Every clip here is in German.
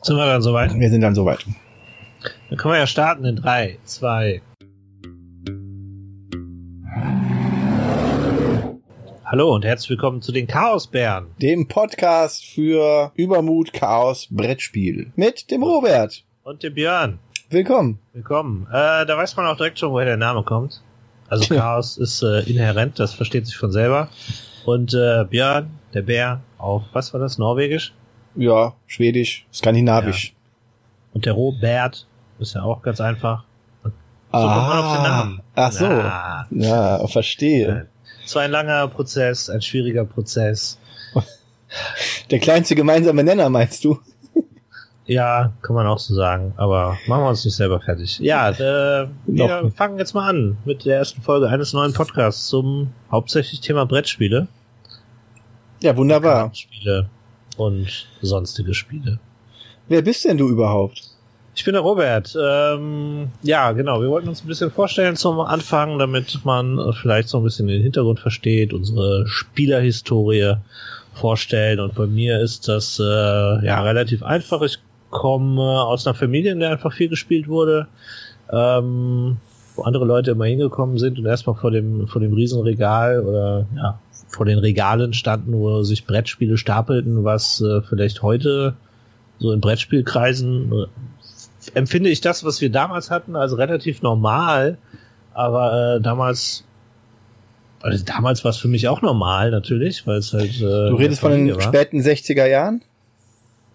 Sind wir dann soweit? Wir sind dann soweit. Dann können wir ja starten in drei, zwei. Hallo und herzlich willkommen zu den Chaosbären. Dem Podcast für Übermut, Chaos, Brettspiel. Mit dem Robert. Und dem Björn. Willkommen. Willkommen. Äh, da weiß man auch direkt schon, woher der Name kommt. Also Chaos ist äh, inhärent, das versteht sich von selber. Und äh, Björn, der Bär, auf, was war das, Norwegisch? Ja, Schwedisch, Skandinavisch. Ja. Und der Robert ist ja auch ganz einfach. So kommt man auf den Namen. Ach so. Ah. Ja, verstehe. Es war ein langer Prozess, ein schwieriger Prozess. Der kleinste gemeinsame Nenner, meinst du? Ja, kann man auch so sagen, aber machen wir uns nicht selber fertig. Ja, äh, wir fangen jetzt mal an mit der ersten Folge eines neuen Podcasts zum hauptsächlich Thema Brettspiele, Ja, wunderbar. Kartenspiele und sonstige Spiele. Wer bist denn du überhaupt? Ich bin der Robert. Ähm, ja, genau. Wir wollten uns ein bisschen vorstellen zum Anfang, damit man vielleicht so ein bisschen den Hintergrund versteht, unsere Spielerhistorie vorstellen. Und bei mir ist das äh, ja relativ einfach. Ich komme aus einer Familie, in der einfach viel gespielt wurde, ähm, wo andere Leute immer hingekommen sind und erstmal vor dem vor dem Riesenregal oder ja vor den Regalen standen, wo sich Brettspiele stapelten, was äh, vielleicht heute so in Brettspielkreisen äh, empfinde ich das, was wir damals hatten, als relativ normal. Aber äh, damals, also damals war es für mich auch normal natürlich, weil es halt. Äh, Du redest von den war. späten 60er Jahren?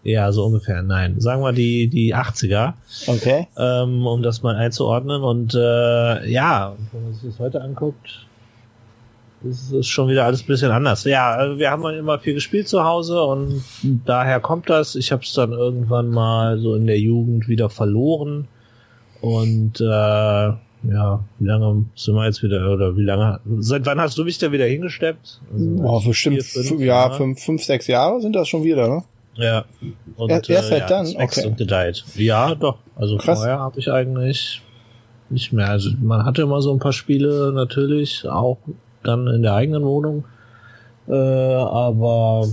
Ja, so ungefähr. Nein, sagen wir die die 80er, Okay. ähm, um das mal einzuordnen. Und äh, ja, wenn man sich das heute anguckt, ist es schon wieder alles ein bisschen anders. Ja, also wir haben immer viel gespielt zu Hause und daher kommt das. Ich habe es dann irgendwann mal so in der Jugend wieder verloren und äh, ja, wie lange sind wir jetzt wieder oder wie lange? Seit wann hast du mich da wieder hingesteppt? Also, Oh, bestimmt, vier, fünf, ja, ne? fünf, fünf, sechs Jahre sind das schon wieder, ne? Ja. Und, Er- erst seit ja, dann? Okay. und gedeiht. Ja, doch. Also Krass. vorher habe ich eigentlich nicht mehr. Also man hatte immer so ein paar Spiele natürlich, auch dann in der eigenen Wohnung. Äh, aber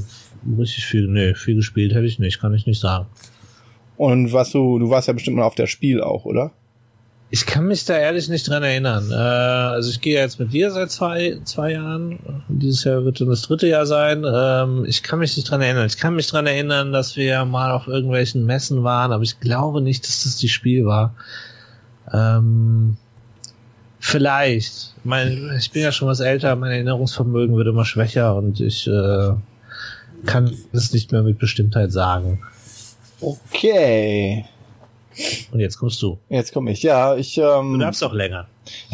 richtig viel, nee, viel gespielt hätte ich nicht, kann ich nicht sagen. Und was du, du warst ja bestimmt mal auf der Spiel auch, oder? Ich kann mich da ehrlich nicht dran erinnern. Äh, also ich gehe jetzt mit dir seit zwei, zwei Jahren. Dieses Jahr wird dann das dritte Jahr sein. Ähm, ich kann mich nicht dran erinnern. Ich kann mich dran erinnern, dass wir mal auf irgendwelchen Messen waren, aber ich glaube nicht, dass das die Spiel war. Ähm, vielleicht. Mein, ich bin ja schon was älter, mein Erinnerungsvermögen wird immer schwächer und ich äh, kann es nicht mehr mit Bestimmtheit sagen. Okay. Und jetzt kommst du. Jetzt komme ich. Ja, ich, Du ähm, darfst auch länger.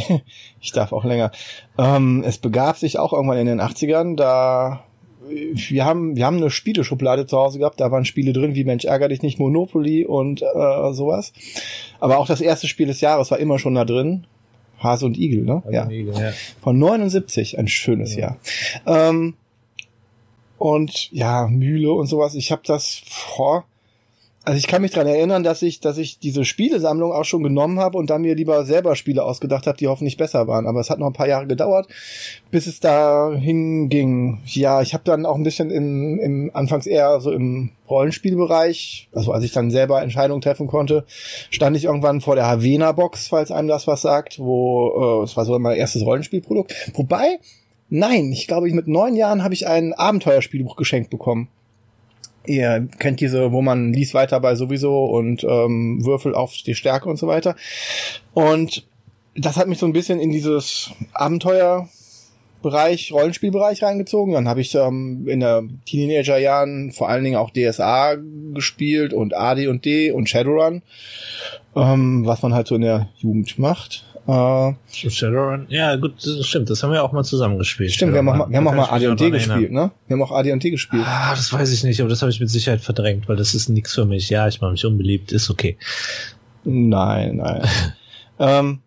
ich darf auch länger. Ähm, es begab sich auch irgendwann in den 80ern, da wir haben, wir haben eine Spieleschublade zu Hause gehabt, da waren Spiele drin wie Mensch ärger dich nicht, Monopoly und äh, sowas. Aber auch das erste Spiel des Jahres war immer schon da drin. Hase und Igel, ne? Ja. ja. Von 79, ein schönes Ja. Jahr. Ähm, und ja, Mühle und sowas. Ich habe das vor. Also ich kann mich dran erinnern, dass ich, dass ich diese Spielesammlung auch schon genommen habe und dann mir lieber selber Spiele ausgedacht habe, die hoffentlich besser waren. Aber es hat noch ein paar Jahre gedauert, bis es dahin ging. Ja, ich habe dann auch ein bisschen im, im anfangs eher so im Rollenspielbereich, also als ich dann selber Entscheidungen treffen konnte, stand ich irgendwann vor der Havena Box, falls einem das was sagt, wo äh, es war so mein erstes Rollenspielprodukt. Wobei, nein, ich glaube, mit neun Jahren habe ich ein Abenteuerspielbuch geschenkt bekommen. Ihr kennt diese, wo man liest weiter bei sowieso und ähm, Würfel auf die Stärke und so weiter. Und das hat mich so ein bisschen in dieses Abenteuerbereich, Rollenspielbereich reingezogen. Dann habe ich ähm, in der Teenagerjahren vor allen Dingen auch DSA gespielt und AD&D und Shadowrun, ähm, was man halt so in der Jugend macht. Äh, Shadowrun? Ja, gut, das stimmt. Das haben wir auch mal zusammengespielt. stimmt, wir haben auch mal, wir haben auch mal AD&D gespielt, ne? Wir haben auch AD&D gespielt. Ah, das weiß ich nicht, aber das habe ich mit Sicherheit verdrängt, weil das ist nix für mich. Ja, ich mache mich unbeliebt, ist okay. Nein, nein. ähm,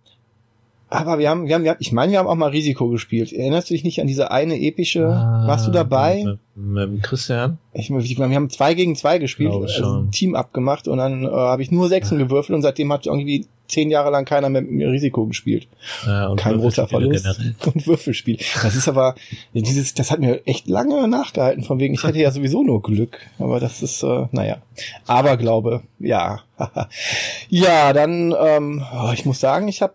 Aber wir haben, wir haben, wir haben, ich meine, wir haben auch mal Risiko gespielt. Erinnerst du dich nicht an diese eine epische? Ah, warst du dabei? Mit, mit Christian? Ich, wir haben zwei gegen zwei gespielt, also Team abgemacht und dann äh, habe ich nur Sechsen ja. gewürfelt und seitdem hat irgendwie zehn Jahre lang keiner mit mir Risiko gespielt. Ja, Kein großer Verlust generell. und Würfelspiel. Das ist aber dieses, das hat mir echt lange nachgehalten, von wegen ich hätte ja sowieso nur Glück. Aber das ist, äh, naja. Aber glaube, ja. ja, dann, ähm, oh, ich muss sagen, ich habe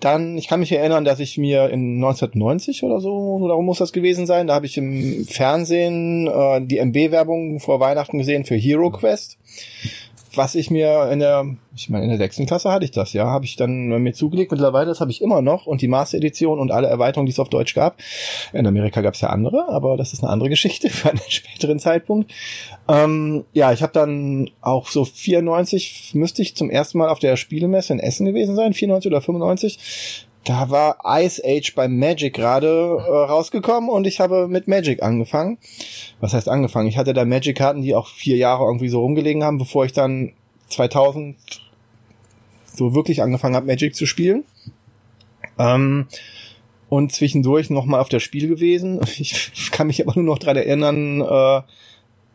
dann, ich kann mich erinnern, dass ich mir in 1990 oder so, darum muss das gewesen sein, da habe ich im Fernsehen äh, die MB-Werbung vor Weihnachten gesehen für Hero Quest was ich mir in der, ich meine, in der sechsten Klasse hatte ich das, ja, habe ich dann mir zugelegt. Mittlerweile, das habe ich immer noch und die Master Edition und alle Erweiterungen, die es auf Deutsch gab. In Amerika gab es ja andere, aber das ist eine andere Geschichte für einen späteren Zeitpunkt. Ähm, ja, ich habe dann auch so 94 müsste ich zum ersten Mal auf der Spielemesse in Essen gewesen sein, 94 oder 95 da war Ice Age bei Magic gerade äh, rausgekommen und ich habe mit Magic angefangen. Was heißt angefangen? Ich hatte da Magic-Karten, die auch vier Jahre irgendwie so rumgelegen haben, bevor ich dann 2000 so wirklich angefangen habe, Magic zu spielen. Ähm, und zwischendurch nochmal auf der Spiel gewesen. Ich kann mich aber nur noch dran erinnern, äh,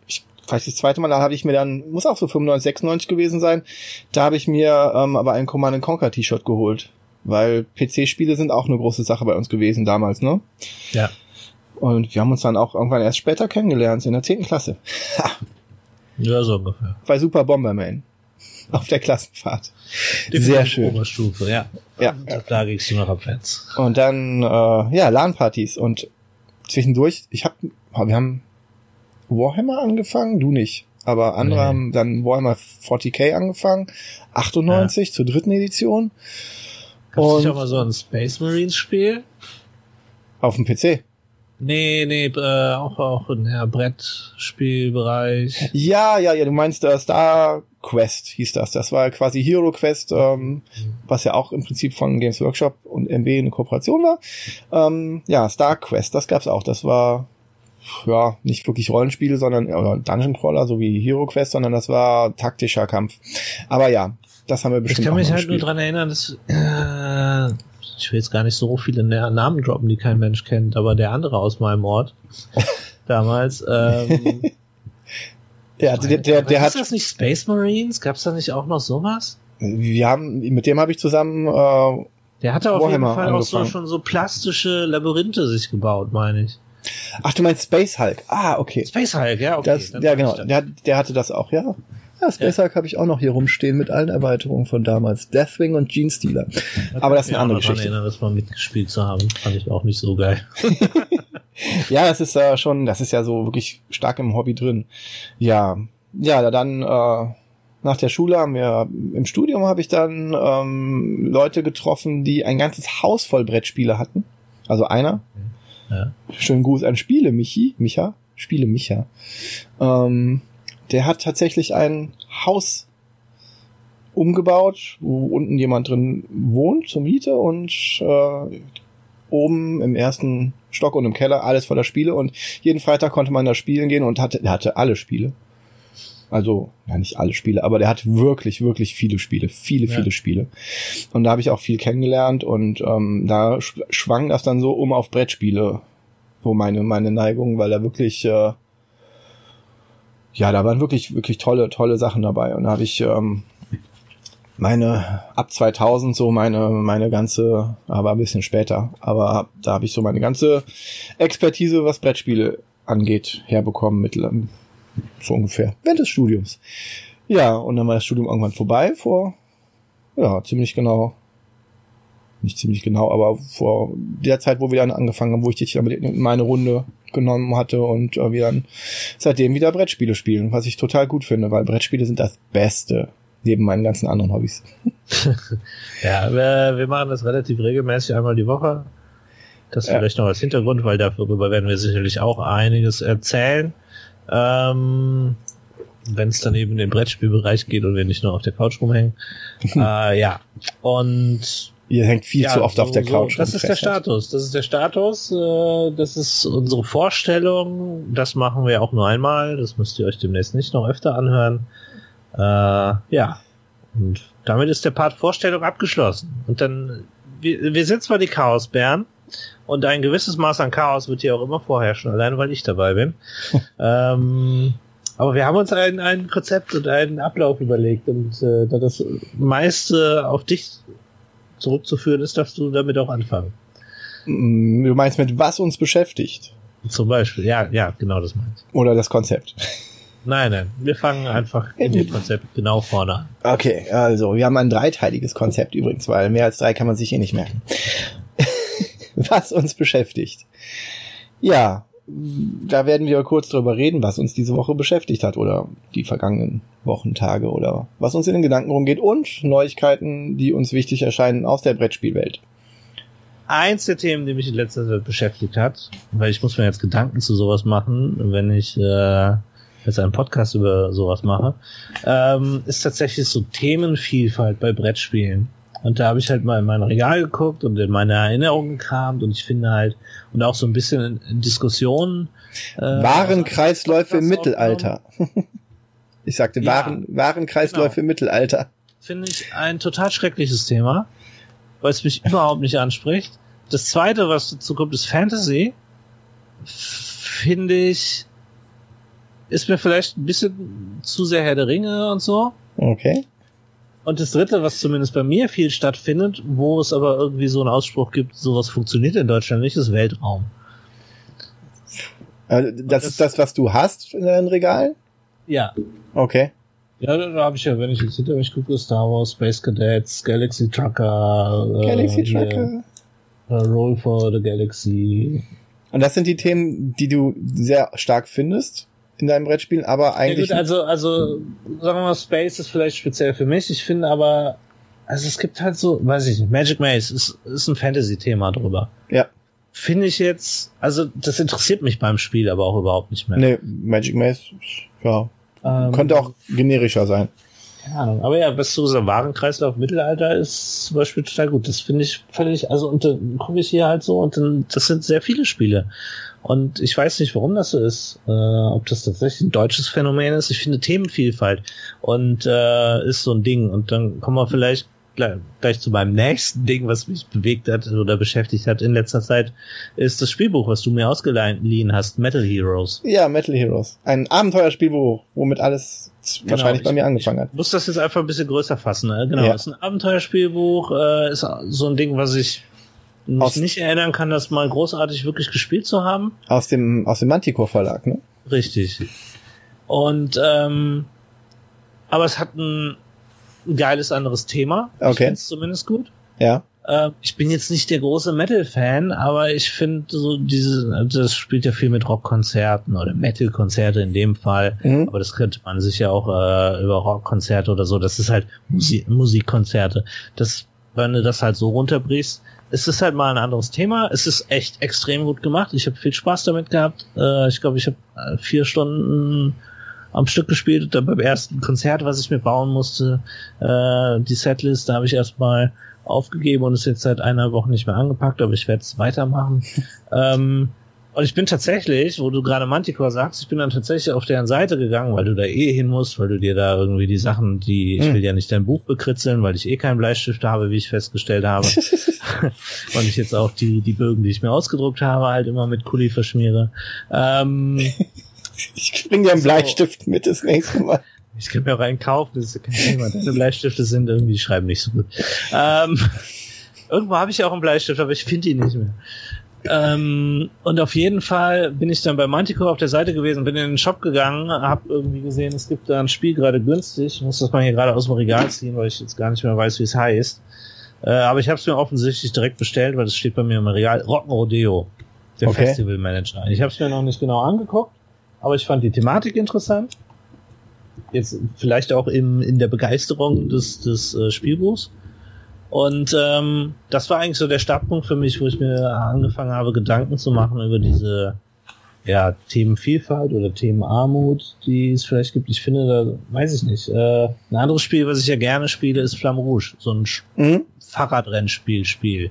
ich, vielleicht das zweite Mal, da habe ich mir dann, muss auch so 95, 96 gewesen sein, da habe ich mir ähm, aber ein Command Conquer T-Shirt geholt. Weil PC-Spiele sind auch eine große Sache bei uns gewesen damals, ne? Ja. Und wir haben uns dann auch irgendwann erst später kennengelernt, in der zehnten Klasse. Ja, so ungefähr. Bei Super Bomberman. Auf der Klassenfahrt. Die Sehr schön. Oberstufe, ja. Ja. Und da gingst du noch abwärts. Und dann, äh, ja, LAN-Partys. Und zwischendurch, ich hab, wir haben Warhammer angefangen, du nicht. Aber andere nee. haben dann Warhammer 40k angefangen, 98 ja. zur dritten Edition. Gab's und nicht auch mal so ein Space Marines Spiel? Auf dem PC? Nee, nee, äh, auch, auch in der Brettspielbereich. Ja, ja, ja, du meinst äh, Star Quest hieß das. Das war quasi Hero Quest, ähm, mhm. was ja auch im Prinzip von Games Workshop und MB eine Kooperation war. Ähm, ja, Star Quest, das gab's auch. Das war ja nicht wirklich Rollenspiel, sondern oder Dungeon Crawler, so wie Hero Quest, sondern das war taktischer Kampf. Aber ja, das haben wir bestimmt. Ich kann mich halt nur dran erinnern, dass äh, ich will jetzt gar nicht so viele Namen droppen, die kein Mensch kennt, aber der andere aus meinem Ort damals. Ähm, ja, also der, der, der hat. Ist das nicht Space Marines? Gab es da nicht auch noch sowas? Wir haben, mit dem habe ich zusammen. Äh, der hatte auf Warhammer jeden Fall angefangen. auch so schon so plastische Labyrinthe sich gebaut, meine ich. Ach, du meinst Space Hulk? Ah, okay. Space Hulk, ja, okay. Das, ja, genau. Der, der hatte das auch, ja. Ja, Space Hulk habe ich auch noch hier rumstehen mit allen Erweiterungen von damals. Deathwing und Gene Stealer. Aber das ist eine andere Geschichte. Ich erinnere, das mal mitgespielt zu haben. Fand ich auch nicht so geil. ja, das ist ja schon, das ist ja so wirklich stark im Hobby drin. Ja, ja, dann äh, nach der Schule haben wir im Studium habe ich dann ähm, Leute getroffen, die ein ganzes Haus voll Brettspiele hatten. Also einer. Ja. Schönen Gruß an Spiele Michi, Micha, Spiele Micha. Ähm, der hat tatsächlich ein Haus umgebaut, wo unten jemand drin wohnt zur Miete und äh, oben im ersten Stock und im Keller alles voller Spiele und jeden Freitag konnte man da spielen gehen und hatte, er hatte alle Spiele. Also, ja, nicht alle Spiele, aber der hat wirklich, wirklich viele Spiele, viele, ja. viele Spiele. Und da habe ich auch viel kennengelernt und ähm, da schwang das dann so um auf Brettspiele, so meine, meine Neigung, weil er wirklich äh, ja, da waren wirklich, wirklich tolle, tolle Sachen dabei. Und da habe ich ähm, meine, ab 2000 so meine, meine ganze, aber ein bisschen später, aber da habe ich so meine ganze Expertise, was Brettspiele angeht, herbekommen mit ähm, so ungefähr während des Studiums. Ja, und dann war das Studium irgendwann vorbei, vor, ja, ziemlich genau, nicht ziemlich genau, aber vor der Zeit, wo wir dann angefangen haben, wo ich dich damit in meine Runde genommen hatte und äh, wir dann seitdem wieder Brettspiele spielen, was ich total gut finde, weil Brettspiele sind das Beste neben meinen ganzen anderen Hobbys. ja, wir, wir machen das relativ regelmäßig einmal die Woche. Das ja. vielleicht noch als Hintergrund, weil darüber werden wir sicherlich auch einiges erzählen. Ähm, wenn es dann eben in den Brettspielbereich geht und wir nicht nur auf der Couch rumhängen. äh, ja, und Ihr hängt viel ja, zu oft so, auf der Couch. So, das ist der Status. Das ist der Status. Äh, das ist unsere Vorstellung. Das machen wir auch nur einmal. Das müsst ihr euch demnächst nicht noch öfter anhören. Äh, ja. Und damit ist der Part Vorstellung abgeschlossen. Und dann wir, wir sind zwar die Chaosbären und ein gewisses Maß an Chaos wird hier auch immer vorherrschen, alleine weil ich dabei bin. ähm, aber wir haben uns ein, ein Konzept und einen Ablauf überlegt und äh, da das meiste auf dich zurückzuführen ist, darfst du damit auch anfangen. Mm, Du meinst mit was uns beschäftigt? Zum Beispiel, ja, ja, genau das meinst. Oder das Konzept? Nein, nein, wir fangen einfach in dem Konzept genau vorne an. Okay, also wir haben ein dreiteiliges Konzept übrigens, weil mehr als drei kann man sich eh nicht merken. was uns beschäftigt. Ja, da werden wir kurz drüber reden, was uns diese Woche beschäftigt hat oder die vergangenen Wochen, Tage oder was uns in den Gedanken rumgeht und Neuigkeiten, die uns wichtig erscheinen aus der Brettspielwelt. Eins der Themen, die mich in letzter Zeit beschäftigt hat, weil ich muss mir jetzt Gedanken zu sowas machen, wenn ich äh, jetzt einen Podcast über sowas mache, ähm, ist tatsächlich so Themenvielfalt bei Brettspielen. Und da habe ich halt mal in mein Regal geguckt und in meine Erinnerungen gekramt und ich finde halt, und auch so ein bisschen in, in Diskussionen. Äh, Warenkreisläufe im Mittelalter. ich sagte Ja. Waren, Warenkreisläufe Genau. im Mittelalter. Finde ich ein total schreckliches Thema, weil es mich überhaupt nicht anspricht. Das zweite, was dazu kommt, ist Fantasy. Finde ich, ist mir vielleicht ein bisschen zu sehr Herr der Ringe und so. Okay. Und das dritte, was zumindest bei mir viel stattfindet, wo es aber irgendwie so einen Ausspruch gibt, sowas funktioniert in Deutschland nicht, ist Weltraum. Also das, das- ist das, was du hast in deinem Regal? Ja. Okay. Ja, da, da habe ich ja, wenn ich jetzt hinter mich gucke, Star Wars, Space Cadets, Galaxy Trucker, äh, Galaxy hier, Tracker. äh, Roll for the Galaxy. Und das sind die Themen, die du sehr stark findest in deinem Brettspiel, aber Ja, eigentlich. gut, also, also, sagen wir mal, Space ist vielleicht speziell für mich. Ich finde aber, also es gibt halt so, weiß ich nicht, Magic Maze ist, ist ein Fantasy-Thema drüber. ja. Finde ich jetzt, also das interessiert mich beim Spiel aber auch überhaupt nicht mehr. Nee, Magic Maze, ja. Ähm, Könnte auch generischer sein. Keine Ahnung. Aber ja, was so dieser Warenkreislauf Mittelalter ist zum Beispiel total gut. Das finde ich völlig, also und dann gucke ich hier halt so und dann, das sind sehr viele Spiele. Und ich weiß nicht, warum das so ist. Äh, ob das tatsächlich ein deutsches Phänomen ist. Ich finde Themenvielfalt und äh, ist so ein Ding. Und dann kommen wir vielleicht gleich, zu meinem nächsten Ding, was mich bewegt hat oder beschäftigt hat in letzter Zeit, ist das Spielbuch, was du mir ausgeliehen hast, Metal Heroes. Ja, Metal Heroes. Ein Abenteuerspiel, wo, womit alles wahrscheinlich bei mir angefangen hat. Ich muss das jetzt einfach ein bisschen größer fassen. Ne? Genau, Ja. ist ein Abenteuerspielbuch, äh, ist so ein Ding, was ich mich Aus- nicht erinnern kann, das mal großartig wirklich gespielt zu haben. Aus dem, aus dem Manticore Verlag, ne? Richtig. Und ähm, aber es hat ein, ein geiles anderes Thema. Ich Okay. find's zumindest gut. Ja. Äh, ich bin jetzt nicht der große Metal-Fan, aber ich finde so diese, das spielt ja viel mit Rockkonzerten oder Metal-Konzerte in dem Fall. Mhm. Aber das könnte man sich ja auch äh, über Rockkonzerte oder so, das ist halt Musi Musikkonzerte. Das, wenn du das halt so runterbrichst, es ist halt mal ein anderes Thema. Es ist echt extrem gut gemacht. Ich habe viel Spaß damit gehabt. Äh, ich glaube, ich habe äh, vier Stunden am Stück gespielt und dann beim ersten Konzert, was ich mir bauen musste, äh, die Setlist, da habe ich erstmal aufgegeben und ist jetzt seit einer Woche nicht mehr angepackt, aber ich werde es weitermachen. ähm, und ich bin tatsächlich, wo du gerade Manticore sagst, ich bin dann tatsächlich auf deren Seite gegangen, weil du da eh hin musst, weil du dir da irgendwie die Sachen, die, ich Hm. will ja nicht dein Buch bekritzeln, weil ich eh keinen Bleistift habe, wie ich festgestellt habe. und ich jetzt auch die, die Bögen, die ich mir ausgedruckt habe, halt immer mit Kuli verschmiere. Ähm, Ich bring dir einen So. Bleistift mit das nächste Mal. ich kann mir auch einen kaufen, das ist ja kein Thema. Deine Bleistifte sind irgendwie, die schreiben nicht so gut. Ähm, irgendwo habe ich ja auch einen Bleistift, aber ich finde ihn nicht mehr. Ähm, und auf jeden Fall bin ich dann bei Manticore auf der Seite gewesen, bin in den Shop gegangen, habe irgendwie gesehen, es gibt da ein Spiel gerade günstig. Ich muss das mal hier gerade aus dem Regal ziehen, weil ich jetzt gar nicht mehr weiß, wie es heißt. Äh, aber ich habe es mir offensichtlich direkt bestellt, weil es steht bei mir im Regal. Rock'n'Rodeo, der Okay. Festival Manager. Ich habe es mir noch nicht genau angeguckt, aber ich fand die Thematik interessant. Jetzt vielleicht auch im, in der Begeisterung des, des äh, Spielbuchs. Und ähm, das war eigentlich so der Startpunkt für mich, wo ich mir angefangen habe, Gedanken zu machen über diese ja, Themenvielfalt oder Themenarmut, die es vielleicht gibt. Ich finde, da weiß ich nicht. Äh, ein anderes Spiel, was ich ja gerne spiele, ist Flamme Rouge. So ein Mhm. Fahrradrennspiel-Spiel.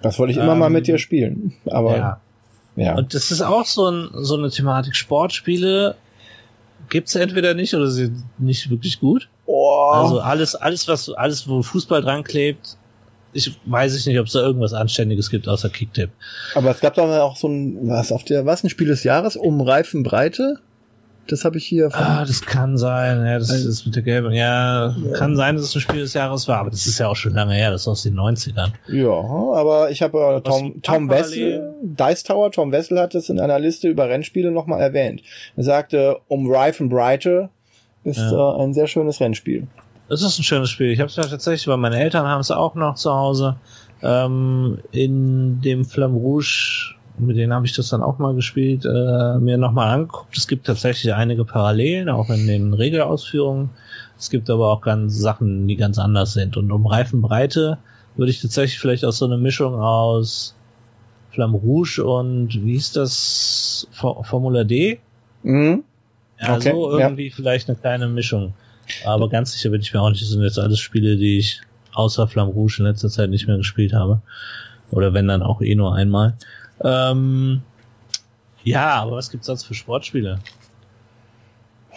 Das wollte ich immer mal Ähm, mit dir spielen. Aber Ja. Ja. Und das ist auch so, ein, so eine Thematik. Sportspiele gibt's entweder nicht oder sind nicht wirklich gut. oh, Also alles, alles, was, alles, wo Fußball dran klebt, ich weiß ich nicht, ob es da irgendwas Anständiges gibt außer Kicktip. Aber es gab da auch so ein, was auf der, was, ein Spiel des Jahres um Reifenbreite? Das habe ich hier. Von ah, das kann sein. Ja, das also, ist mit der gelben. Ja, ja, kann sein, dass es ein Spiel des Jahres war, aber das ist ja auch schon lange her. Das ist aus den 90ern. Ja, aber ich habe äh, Tom, Tom Wessel, Dice Tower, Tom Wessel hat das in einer Liste über Rennspiele nochmal erwähnt. Er sagte, um Rife and Brighter ist ja. äh, ein sehr schönes Rennspiel. Es ist ein schönes Spiel. Ich habe es ja tatsächlich, weil meine Eltern haben es auch noch zu Hause. Ähm, in dem Flamme Rouge mit denen habe ich das dann auch mal gespielt, äh, mir nochmal angeguckt. Es gibt tatsächlich einige Parallelen, auch in den Regelausführungen. Es gibt aber auch ganz Sachen, die ganz anders sind. Und um Reifenbreite würde ich tatsächlich vielleicht auch so eine Mischung aus Flamme Rouge und wie ist das? Formula D? Mhm. Ja, okay, so irgendwie ja. vielleicht eine kleine Mischung. Aber ganz sicher bin ich mir auch nicht. Das sind jetzt alles Spiele, die ich außer Flamme Rouge in letzter Zeit nicht mehr gespielt habe. Oder wenn dann auch eh nur einmal. Ähm, ja, aber was gibt's sonst für Sportspiele?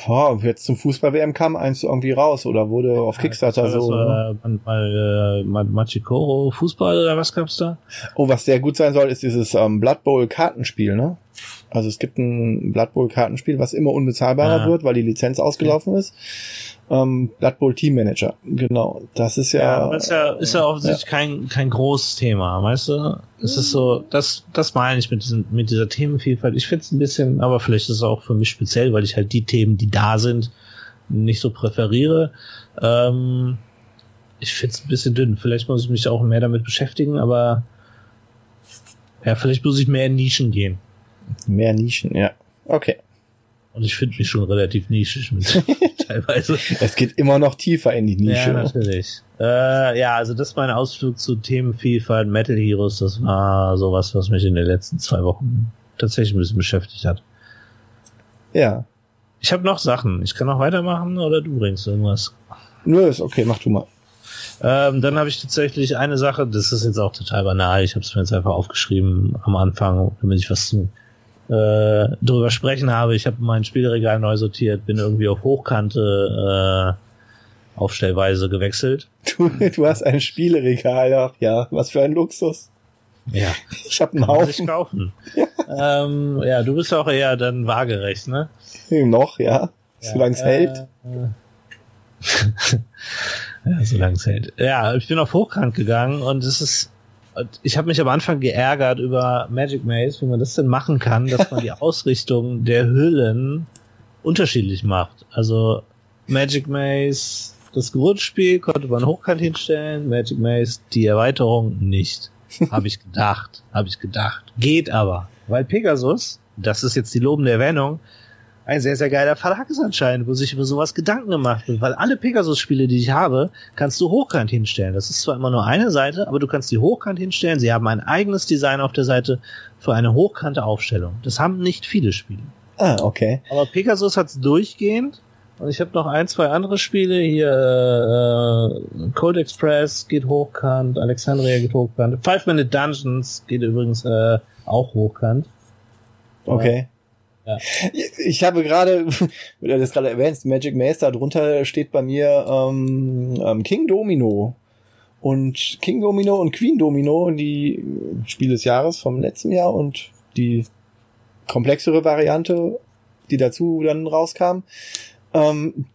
Oh, jetzt zum Fußball-WM kam eins irgendwie raus oder wurde auf Kickstarter so. War, mal, äh, Machikoro Fußball oder was gab's da? Oh, was sehr gut sein soll, ist dieses ähm, Blood Bowl Kartenspiel, ne? Also es gibt ein Blood Bowl Kartenspiel, was immer unbezahlbarer ja. wird, weil die Lizenz ausgelaufen okay. ist ähm, Blood Bowl Team Manager. Genau. Das ist ja. Ja, aber ist ja, ist ja offensichtlich ja. kein, kein großes Thema, weißt du? Es ist so, das, das meine ich mit diesem, mit dieser Themenvielfalt. Ich finde es ein bisschen, aber vielleicht ist es auch für mich speziell, weil ich halt die Themen, die da sind, nicht so präferiere. Ähm, ich finde es ein bisschen dünn. Vielleicht muss ich mich auch mehr damit beschäftigen, aber ja, vielleicht muss ich mehr in Nischen gehen. Mehr Nischen, ja. Okay. Und ich finde mich schon relativ nischig mit teilweise. Es geht immer noch tiefer in die Nische. Ja, natürlich. Äh, ja, also das ist mein Ausflug zu Themenvielfalt Metal Heroes. Das war sowas, was mich in den letzten zwei Wochen tatsächlich ein bisschen beschäftigt hat. Ja. Ich habe noch Sachen. Ich kann noch weitermachen oder du bringst irgendwas? Nö, ist okay, mach du mal. Ähm, dann habe ich tatsächlich eine Sache, das ist jetzt auch total banal, ich habe es mir jetzt einfach aufgeschrieben am Anfang, damit ich was zu äh, drüber sprechen habe. Ich habe mein Spielregal neu sortiert, bin irgendwie auf Hochkante äh, Aufstellweise gewechselt. Du, du hast ein Spielregal, ach ja, was für ein Luxus. Ja. Ich habe einen Haufen. Sich kaufen. Ja. Ähm, ja, du bist auch eher dann waagerecht, ne? Noch, ja. ja Solange es äh, hält. Ja, solange es hält. Ja, ich bin auf Hochkant gegangen und es ist ich habe mich am Anfang geärgert über Magic Maze, wie man das denn machen kann, dass man die Ausrichtung der Hüllen unterschiedlich macht. Also Magic Maze, das Grundspiel konnte man hochkant hinstellen, Magic Maze, die Erweiterung nicht. Habe ich gedacht, habe ich gedacht. Geht aber, weil Pegasus, das ist jetzt die lobende Erwähnung, ein sehr, sehr geiler Verlag ist anscheinend, wo sich über sowas Gedanken gemacht wird, weil alle Pegasus-Spiele, die ich habe, kannst du hochkant hinstellen. Das ist zwar immer nur eine Seite, aber du kannst die hochkant hinstellen. Sie haben ein eigenes Design auf der Seite für eine hochkante Aufstellung. Das haben nicht viele Spiele. Ah, okay. Aber Pegasus hat's durchgehend. Und ich habe noch ein, zwei andere Spiele hier. Äh, Cold Express geht hochkant, Alexandria geht hochkant, Five Minute Dungeons geht übrigens äh, auch hochkant. Okay. Ja. Ich habe gerade, wie du das gerade erwähnst, Magic Maze, drunter steht bei mir ähm, ähm, King Domino. Und King Domino und Queen Domino, die Spiel des Jahres vom letzten Jahr und die komplexere Variante, die dazu dann rauskam, ähm,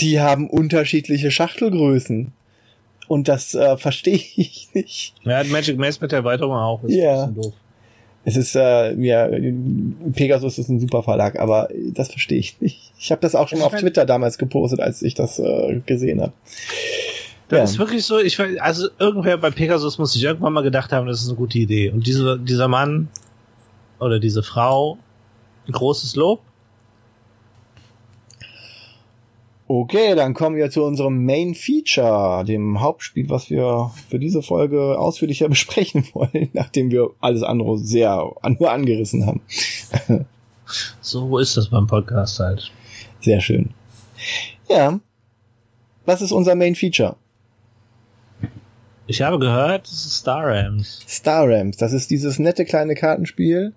die haben unterschiedliche Schachtelgrößen. Und das äh, verstehe ich nicht. Ja, Magic Maze mit der Erweiterung auch. Ist ja. ein bisschen doof. Es ist äh, ja Pegasus ist ein super Verlag, aber das verstehe ich nicht. Ich habe das auch schon auf Twitter damals gepostet, als ich das äh, gesehen habe. Das ja. ist wirklich so, ich weiß, also irgendwer bei Pegasus muss sich irgendwann mal gedacht haben, das ist eine gute Idee. Und diese, dieser Mann oder diese Frau, ein großes Lob. Okay, dann kommen wir zu unserem Main Feature, dem Hauptspiel, was wir für diese Folge ausführlicher besprechen wollen, nachdem wir alles andere sehr nur angerissen haben. so ist das beim Podcast halt. Sehr schön. Ja. Was ist unser Main Feature? Ich habe gehört, es ist Star Rams. Star Rams, das ist dieses nette kleine Kartenspiel,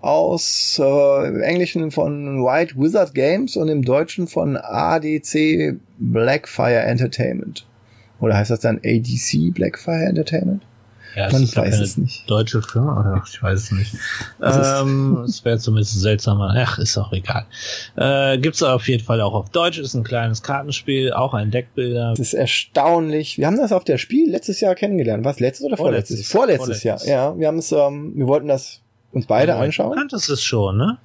aus äh, im Englischen von White Wizard Games und im Deutschen von ADC Blackfire Entertainment. Oder heißt das dann ADC Blackfire Entertainment? Ja, Man weiß es nicht. Deutsche Firma? Ach, ich weiß es nicht. Das ähm, es wäre zumindest seltsamer. Ach, ist auch egal. Äh, gibt's auf jeden Fall auch auf Deutsch. Ist ein kleines Kartenspiel, auch ein Deckbilder. Das ist erstaunlich. Wir haben das auf der Spiel letztes Jahr kennengelernt. Was? Letztes oder vorletztes? Vorletztes. Vorletztes, Vorletztes. Jahr. Ja, wir haben es, ähm, wir wollten das uns beide Du anschauen. kanntest es schon, ne?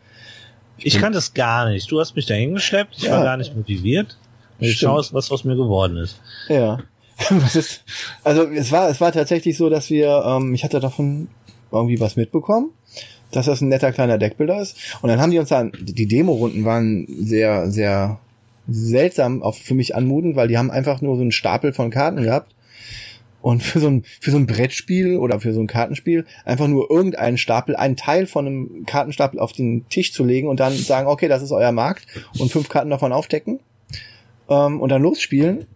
Ich bin- kannte es gar nicht. Du hast mich da hingeschleppt. Ich Ja. war gar nicht motiviert. Und ich schaue, was aus mir geworden ist. Ja. Was ist, also es war, es war tatsächlich so, dass wir, ähm, ich hatte davon irgendwie was mitbekommen, dass das ein netter kleiner Deckbilder ist. Und dann haben die uns dann, die Demo-Runden waren sehr, sehr seltsam, auch für mich anmutend, weil die haben einfach nur so einen Stapel von Karten gehabt. Und für so ein, für so ein Brettspiel oder für so ein Kartenspiel einfach nur irgendeinen Stapel, einen Teil von einem Kartenstapel auf den Tisch zu legen und dann sagen, okay, das ist euer Markt und fünf Karten davon aufdecken ähm, und dann losspielen,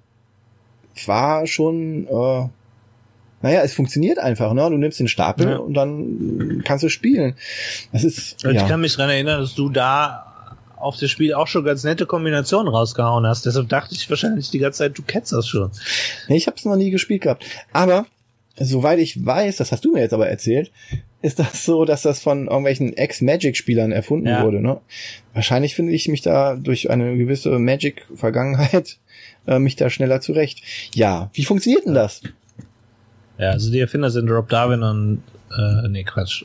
war schon, äh, naja, es funktioniert einfach, ne? Du nimmst den Stapel Ja. und dann kannst du spielen. Das ist, Und Ich ja. kann mich dran erinnern, dass du da auf das Spiel auch schon ganz nette Kombinationen rausgehauen hast. Deshalb dachte ich wahrscheinlich die ganze Zeit, du kennst das schon. Nee, ich habe es noch nie gespielt gehabt. Aber soweit ich weiß, das hast du mir jetzt aber erzählt, ist das so, dass das von irgendwelchen Ex-Magic-Spielern erfunden Ja. wurde. Ne? Wahrscheinlich finde ich mich da durch eine gewisse Magic-Vergangenheit äh, mich da schneller zurecht. Ja, wie funktioniert denn das? Ja, also die Erfinder sind Rob Darwin und, äh, nee, Quatsch.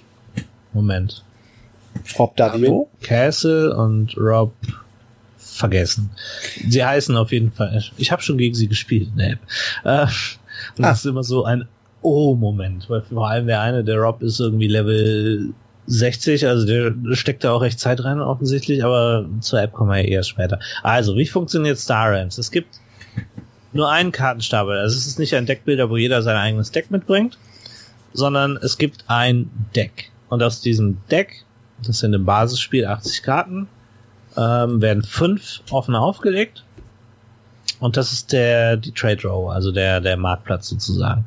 Moment. Ob Dario? Castle und Rob vergessen. Sie heißen auf jeden Fall. Ich habe schon gegen sie gespielt in der App. Äh, und Ah. das ist immer so ein Oh-Moment, weil vor allem der eine, der Rob ist irgendwie Level 60, also der steckt da auch recht Zeit rein offensichtlich, aber zur App kommen wir ja erst später. Also, wie funktioniert Star Realms? Es gibt nur einen Kartenstapel. Also es ist nicht ein Deckbilder, wo jeder sein eigenes Deck mitbringt, sondern es gibt ein Deck. Und aus diesem Deck, das sind im Basisspiel 80 Karten, ähm, werden fünf offen aufgelegt. Und das ist der, die Trade Row, also der, der Marktplatz sozusagen.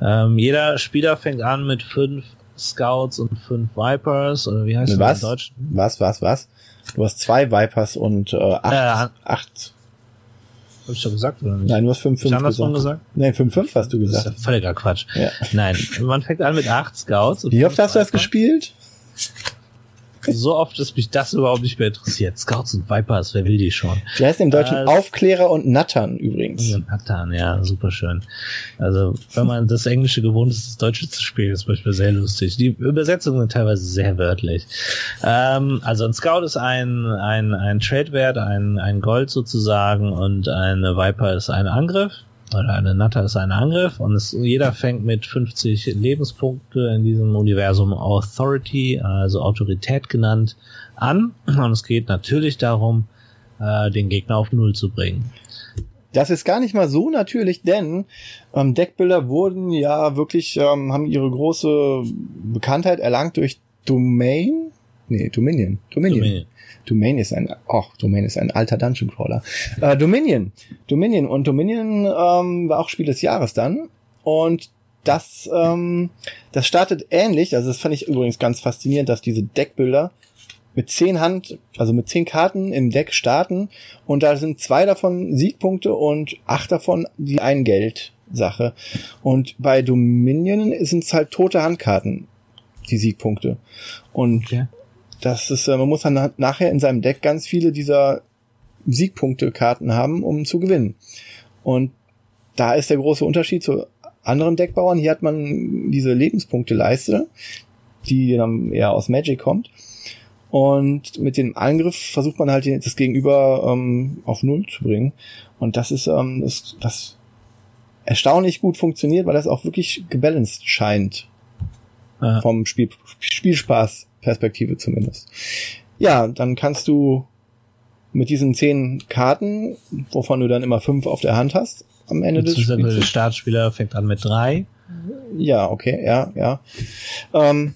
Ähm, jeder Spieler fängt an mit fünf Scouts und fünf Vipers, oder wie heißt das Was? in Deutsch? Was, was, was? Du hast zwei Vipers und äh, acht, Äh, acht. Hab ich schon gesagt, oder nicht? Nein, du hast fünf, Hab ich fünf andersrum gesagt. gesagt? Nein, fünf, fünf hast du Das ist gesagt. ja völliger Quatsch. Ja. Nein, man fängt an mit acht Scouts. Wie oft hast du das gespielt? So oft, dass mich das überhaupt nicht mehr interessiert. Scouts und Vipers, wer will die schon? Die heißen im Deutschen Äh, Aufklärer und Nattern übrigens. Nathan, ja, super schön. Also, wenn man das Englische gewohnt ist, das Deutsche zu spielen, ist manchmal sehr lustig. Die Übersetzungen sind teilweise sehr wörtlich. Ähm, also ein Scout ist ein, ein, ein Trade-Wert, ein, ein Gold sozusagen und eine Viper ist ein Angriff. Oder eine Natter ist ein Angriff und es, jeder fängt mit 50 Lebenspunkte in diesem Universum Authority, also Autorität genannt, an. Und es geht natürlich darum, äh, den Gegner auf Null zu bringen. Das ist gar nicht mal so natürlich, denn ähm, Deckbilder wurden ja wirklich, ähm, haben ihre große Bekanntheit erlangt durch Domain. Nee, Dominion. Dominion. Dominion. Domain ist ein, ach, Domain ist ein alter Dungeon Crawler. Äh, Dominion. Dominion. Und Dominion ähm, war auch Spiel des Jahres dann. Und das, ähm, das startet ähnlich. Also das fand ich übrigens ganz faszinierend, dass diese Deckbilder mit zehn Hand, also mit zehn Karten im Deck starten. Und da sind zwei davon Siegpunkte und acht davon die Eingeldsache. Und bei Dominion sind es halt tote Handkarten, die Siegpunkte. Und Okay. Das ist, äh, man muss dann na- nachher in seinem Deck ganz viele dieser Siegpunkte-Karten haben, um zu gewinnen. Und da ist der große Unterschied zu anderen Deckbauern. Hier hat man diese Lebenspunkte-Leiste, die dann eher aus Magic kommt. Und mit dem Angriff versucht man halt das Gegenüber ähm, auf Null zu bringen. Und das ist ähm, das, das erstaunlich gut funktioniert, weil das auch wirklich gebalanced scheint Ja. vom Spiel, Spielspaß-Perspektive zumindest. Ja, dann kannst du mit diesen zehn Karten, wovon du dann immer fünf auf der Hand hast, am Ende des Beziehungsweise Der Spiels. Startspieler fängt an mit drei. Ja, okay, ja, ja. Ähm,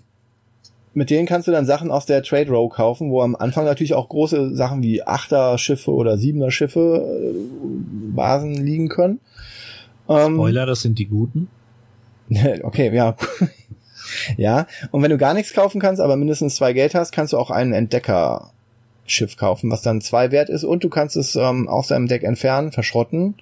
mit denen kannst du dann Sachen aus der Trade Row kaufen, wo am Anfang natürlich auch große Sachen wie Achter-Schiffe oder Siebener-Schiffe, äh, Basen liegen können. Ähm, Spoiler, das sind die guten. Okay, ja. Ja, und wenn du gar nichts kaufen kannst, aber mindestens zwei Geld hast, kannst du auch einen Entdecker Schiff kaufen, was dann zwei wert ist und du kannst es ähm, aus deinem Deck entfernen, verschrotten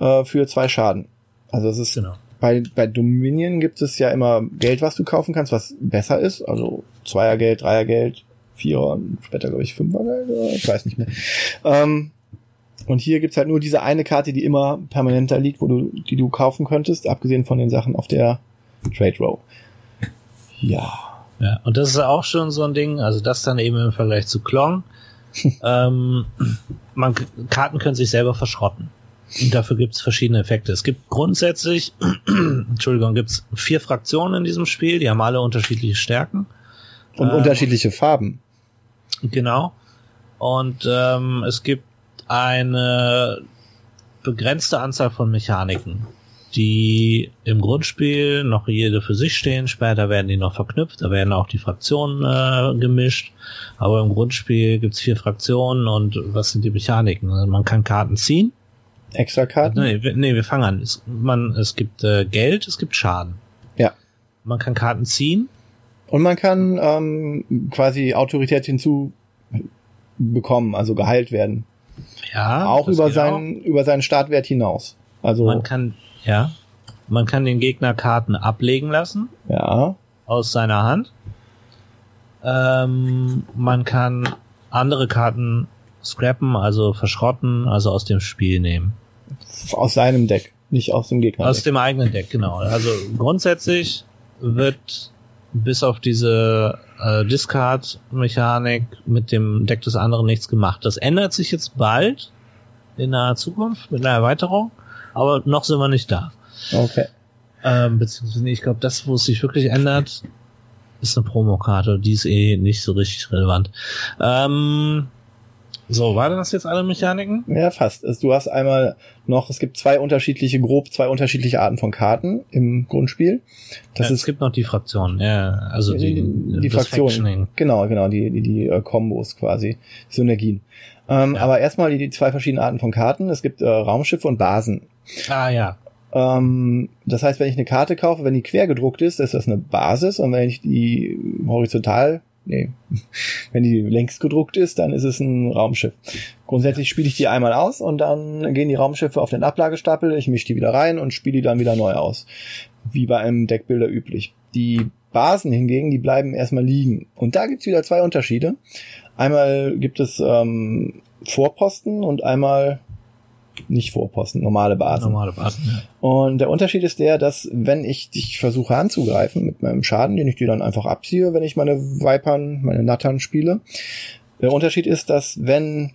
äh, für zwei Schaden. Also es ist Genau. bei, bei Dominion gibt es ja immer Geld, was du kaufen kannst, was besser ist. Also Zweiergeld, Dreiergeld, Vierer, später glaube ich Fünfergeld, ich weiß nicht mehr. Ähm, und hier gibt's halt nur diese eine Karte, die immer permanent da liegt, wo du, die du kaufen könntest, abgesehen von den Sachen auf der Trade Row. Ja. Ja, und das ist auch schon so ein Ding, also das dann eben im Vergleich zu Klong. ähm, man, Karten können sich selber verschrotten. Und dafür gibt's verschiedene Effekte. Es gibt grundsätzlich, Entschuldigung, gibt's vier Fraktionen in diesem Spiel, die haben alle unterschiedliche Stärken. Und Ähm, unterschiedliche Farben. Genau. Und ähm, es gibt eine begrenzte Anzahl von Mechaniken, die im Grundspiel noch jede für sich stehen. Später werden die noch verknüpft, da werden auch die Fraktionen äh, gemischt. Aber im Grundspiel gibt's vier Fraktionen und was sind die Mechaniken? Also man kann Karten ziehen. Extra Karten? Nee, wir, nee, wir fangen an. Es, man, es gibt äh, Geld, es gibt Schaden. Ja. Man kann Karten ziehen. Und man kann ähm, quasi Autorität hinzu bekommen, also geheilt werden. Ja. auch über seinen, über seinen Startwert hinaus. Also, Man kann, ja, man kann den Gegner Karten ablegen lassen ja, aus seiner Hand. Ähm, man kann andere Karten scrappen, also verschrotten, also aus dem Spiel nehmen. aus seinem Deck, nicht aus dem Gegner. Aus dem eigenen Deck, genau. Also grundsätzlich wird bis auf diese äh, Discard-Mechanik mit dem Deck des anderen nichts gemacht. Das ändert sich jetzt bald in naher Zukunft mit einer Erweiterung, aber noch sind wir nicht da. okay. Ähm, beziehungsweise, ich glaube, das, wo es sich wirklich ändert, ist eine Promokarte. Die ist eh nicht so richtig relevant. Ähm, so, waren das jetzt alle Mechaniken? Ja, fast. Es- Du hast einmal noch, es gibt zwei unterschiedliche, grob zwei unterschiedliche Arten von Karten im Grundspiel. Das ja, es ist gibt noch die Fraktion, ja, also die, die das Fraktion. Factioning. Genau, genau, die, die, die äh, Kombos quasi, Synergien. Ähm, Ja. Aber erstmal die, die zwei verschiedenen Arten von Karten. Es gibt äh, Raumschiffe und Basen. Ah ja, Ähm, das heißt, wenn ich eine Karte kaufe, wenn die quer gedruckt ist, ist das eine Basis und wenn ich die horizontal, nee, wenn die längs gedruckt ist, dann ist es ein Raumschiff. Grundsätzlich spiele ich die einmal aus und dann gehen die Raumschiffe auf den Ablagestapel, ich mische die wieder rein und spiele die dann wieder neu aus. Wie bei einem Deckbilder üblich. Die Basen hingegen, die bleiben erstmal liegen. Und da gibt's wieder zwei Unterschiede. Einmal gibt es ähm, Vorposten und einmal nicht Vorposten, normale Basen. normale Basen. Ja. Und der Unterschied ist der, dass wenn ich dich versuche anzugreifen mit meinem Schaden, den ich dir dann einfach abziehe, wenn ich meine Vipern, meine Nattern spiele, der Unterschied ist, dass wenn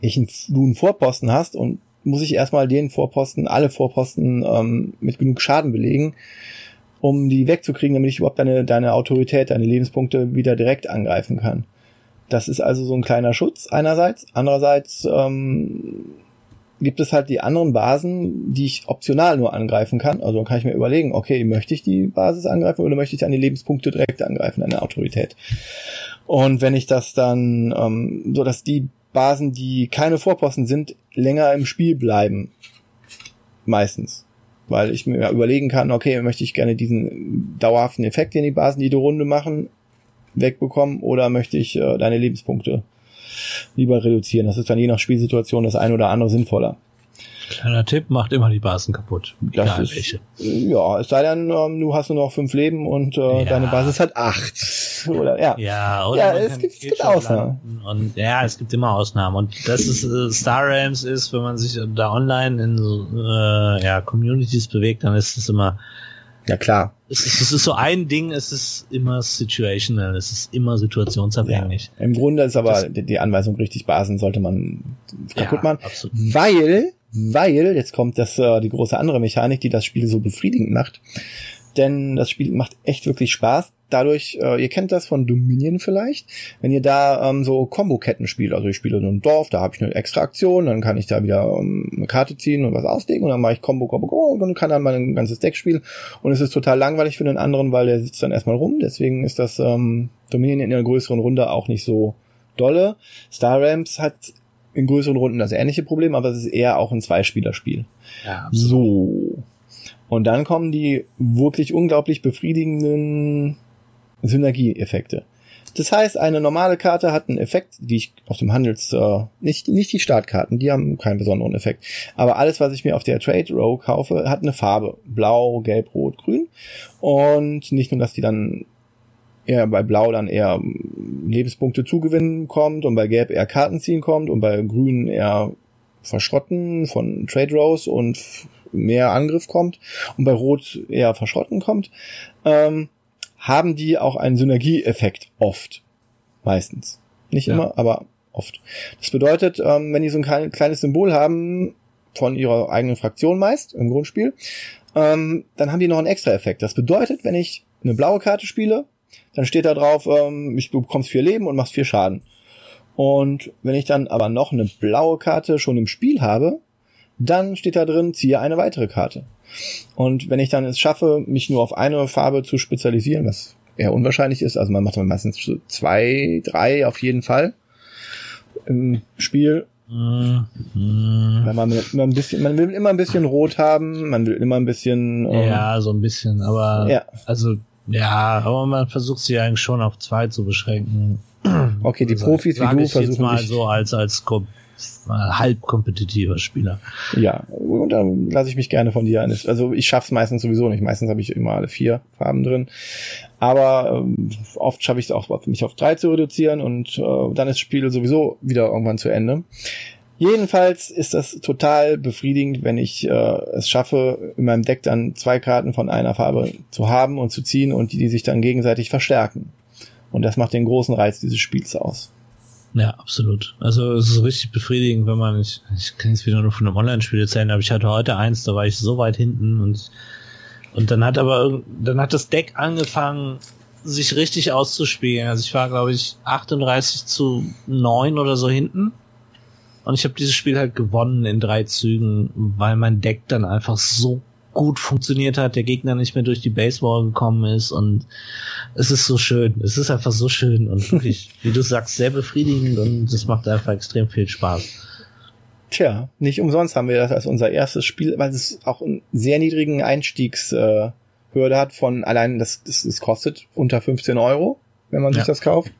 ich einen, du einen Vorposten hast und muss ich erstmal den Vorposten, alle Vorposten ähm, mit genug Schaden belegen, um die wegzukriegen, damit ich überhaupt deine, deine Autorität, deine Lebenspunkte wieder direkt angreifen kann. Das ist also so ein kleiner Schutz einerseits. Andererseits ähm, gibt es halt die anderen Basen, die ich optional nur angreifen kann. Also dann kann ich mir überlegen, okay, möchte ich die Basis angreifen oder möchte ich an die Lebenspunkte direkt angreifen, eine Autorität. Und wenn ich das dann, ähm, so dass die Basen, die keine Vorposten sind, länger im Spiel bleiben. Meistens. Weil ich mir überlegen kann, okay, möchte ich gerne diesen dauerhaften Effekt, den die Basen jede Runde machen, wegbekommen oder möchte ich äh, deine Lebenspunkte lieber reduzieren. Das ist dann je nach Spielsituation das eine oder andere sinnvoller. Kleiner Tipp, macht immer die Basen kaputt. Das ist, welche. ja, es sei denn, ähm, du hast nur noch fünf Leben und äh, Ja. deine Basis hat acht. Oder ja. Ja, oder Ja, es gibt- es gibt Ausnahmen. Und ja, es gibt immer Ausnahmen. Und das ist äh, Star Realms ist, wenn man sich da online in äh, ja, Communities bewegt, dann ist es immer, Ja klar. es ist, es ist so ein Ding, es ist immer situational, es ist immer situationsabhängig. Im Grunde ist aber Das- die Anweisung richtig, Basen sollte man kaputt machen. absolut. Weil, weil, jetzt kommt das äh, die große andere Mechanik, die das Spiel so befriedigend macht. Denn das Spiel macht echt wirklich Spaß. Dadurch, äh, ihr kennt das von Dominion vielleicht, wenn ihr da ähm, so Kombo-Ketten spielt. Also ich spiele in einem Dorf, da habe ich eine extra Aktion, dann kann ich da wieder ähm, eine Karte ziehen und was auslegen und dann mache ich Combo, Combo, Combo und kann dann mein ganzes Deck spielen. Und es ist total langweilig für den anderen, weil der sitzt dann erstmal rum. Deswegen ist das ähm, Dominion in einer größeren Runde auch nicht so dolle. Star Rams hat in größeren Runden das ähnliche Problem, aber es ist eher auch ein Zweispielerspiel. Ja, absolut. So. Und dann kommen die wirklich unglaublich befriedigenden Synergieeffekte. Das heißt, eine normale Karte hat einen Effekt, die ich auf dem Handels, äh, nicht, nicht die Startkarten, die haben keinen besonderen Effekt. Aber alles, was ich mir auf der Trade Row kaufe, hat eine Farbe. Blau, Gelb, Rot, Grün. Und nicht nur, dass die dann eher bei Blau dann eher Lebenspunkte zugewinnen kommt und bei Gelb eher Karten ziehen kommt und bei Grün eher Verschrotten von Trade Rows und mehr Angriff kommt und bei Rot eher Verschrotten kommt, ähm, haben die auch einen Synergieeffekt oft. Meistens. Nicht ja. immer, aber oft. Das bedeutet, ähm, wenn die so ein kleines Symbol haben, von ihrer eigenen Fraktion meist, im Grundspiel, ähm, dann haben die noch einen extra Effekt. Das bedeutet, wenn ich eine blaue Karte spiele, dann steht da drauf, ähm, ich, du bekommst vier Leben und machst vier Schaden. Und wenn ich dann aber noch eine blaue Karte schon im Spiel habe, dann steht da drin, ziehe eine weitere Karte. Und wenn ich dann es schaffe, mich nur auf eine Farbe zu spezialisieren, was eher unwahrscheinlich ist, also man macht meistens zwei, drei auf jeden Fall im Spiel. Mhm. Weil man immer ein bisschen, man will immer ein bisschen rot haben, man will immer ein bisschen. Ähm, ja, so ein bisschen, aber ja. also ja, aber man versucht sie eigentlich schon auf zwei zu beschränken. Okay, die also, Profis wie du versuchen mal so als als halb kompetitiver Spieler. Ja, und dann lasse ich mich gerne von dir eines. Also ich schaff's meistens sowieso nicht. Meistens habe ich immer alle vier Farben drin. Aber ähm, oft schaffe ich es auch, mich auf drei zu reduzieren und äh, dann ist das Spiel sowieso wieder irgendwann zu Ende. Jedenfalls ist das total befriedigend, wenn ich äh, es schaffe, in meinem Deck dann zwei Karten von einer Farbe zu haben und zu ziehen und die, die sich dann gegenseitig verstärken. Und das macht den großen Reiz dieses Spiels aus. Ja, absolut. Also es ist richtig befriedigend, wenn man, ich, ich kann jetzt wieder nur von einem Online-Spiel erzählen, aber ich hatte heute eins, da war ich so weit hinten und und dann hat aber dann hat das Deck angefangen, sich richtig auszuspielen. Also ich war, glaube ich, 38 zu 9 oder so hinten. Und ich habe dieses Spiel halt gewonnen in drei Zügen, weil mein Deck dann einfach so gut funktioniert hat, der Gegner nicht mehr durch die Baseball gekommen ist und es ist so schön. Es ist einfach so schön und wirklich, wie du sagst, sehr befriedigend und es macht einfach extrem viel Spaß. Tja, nicht umsonst haben wir das als unser erstes Spiel, weil es auch einen sehr niedrigen Einstiegshürde äh, hat von allein, das, das, das kostet unter 15 Euro, wenn man ja. sich das kauft.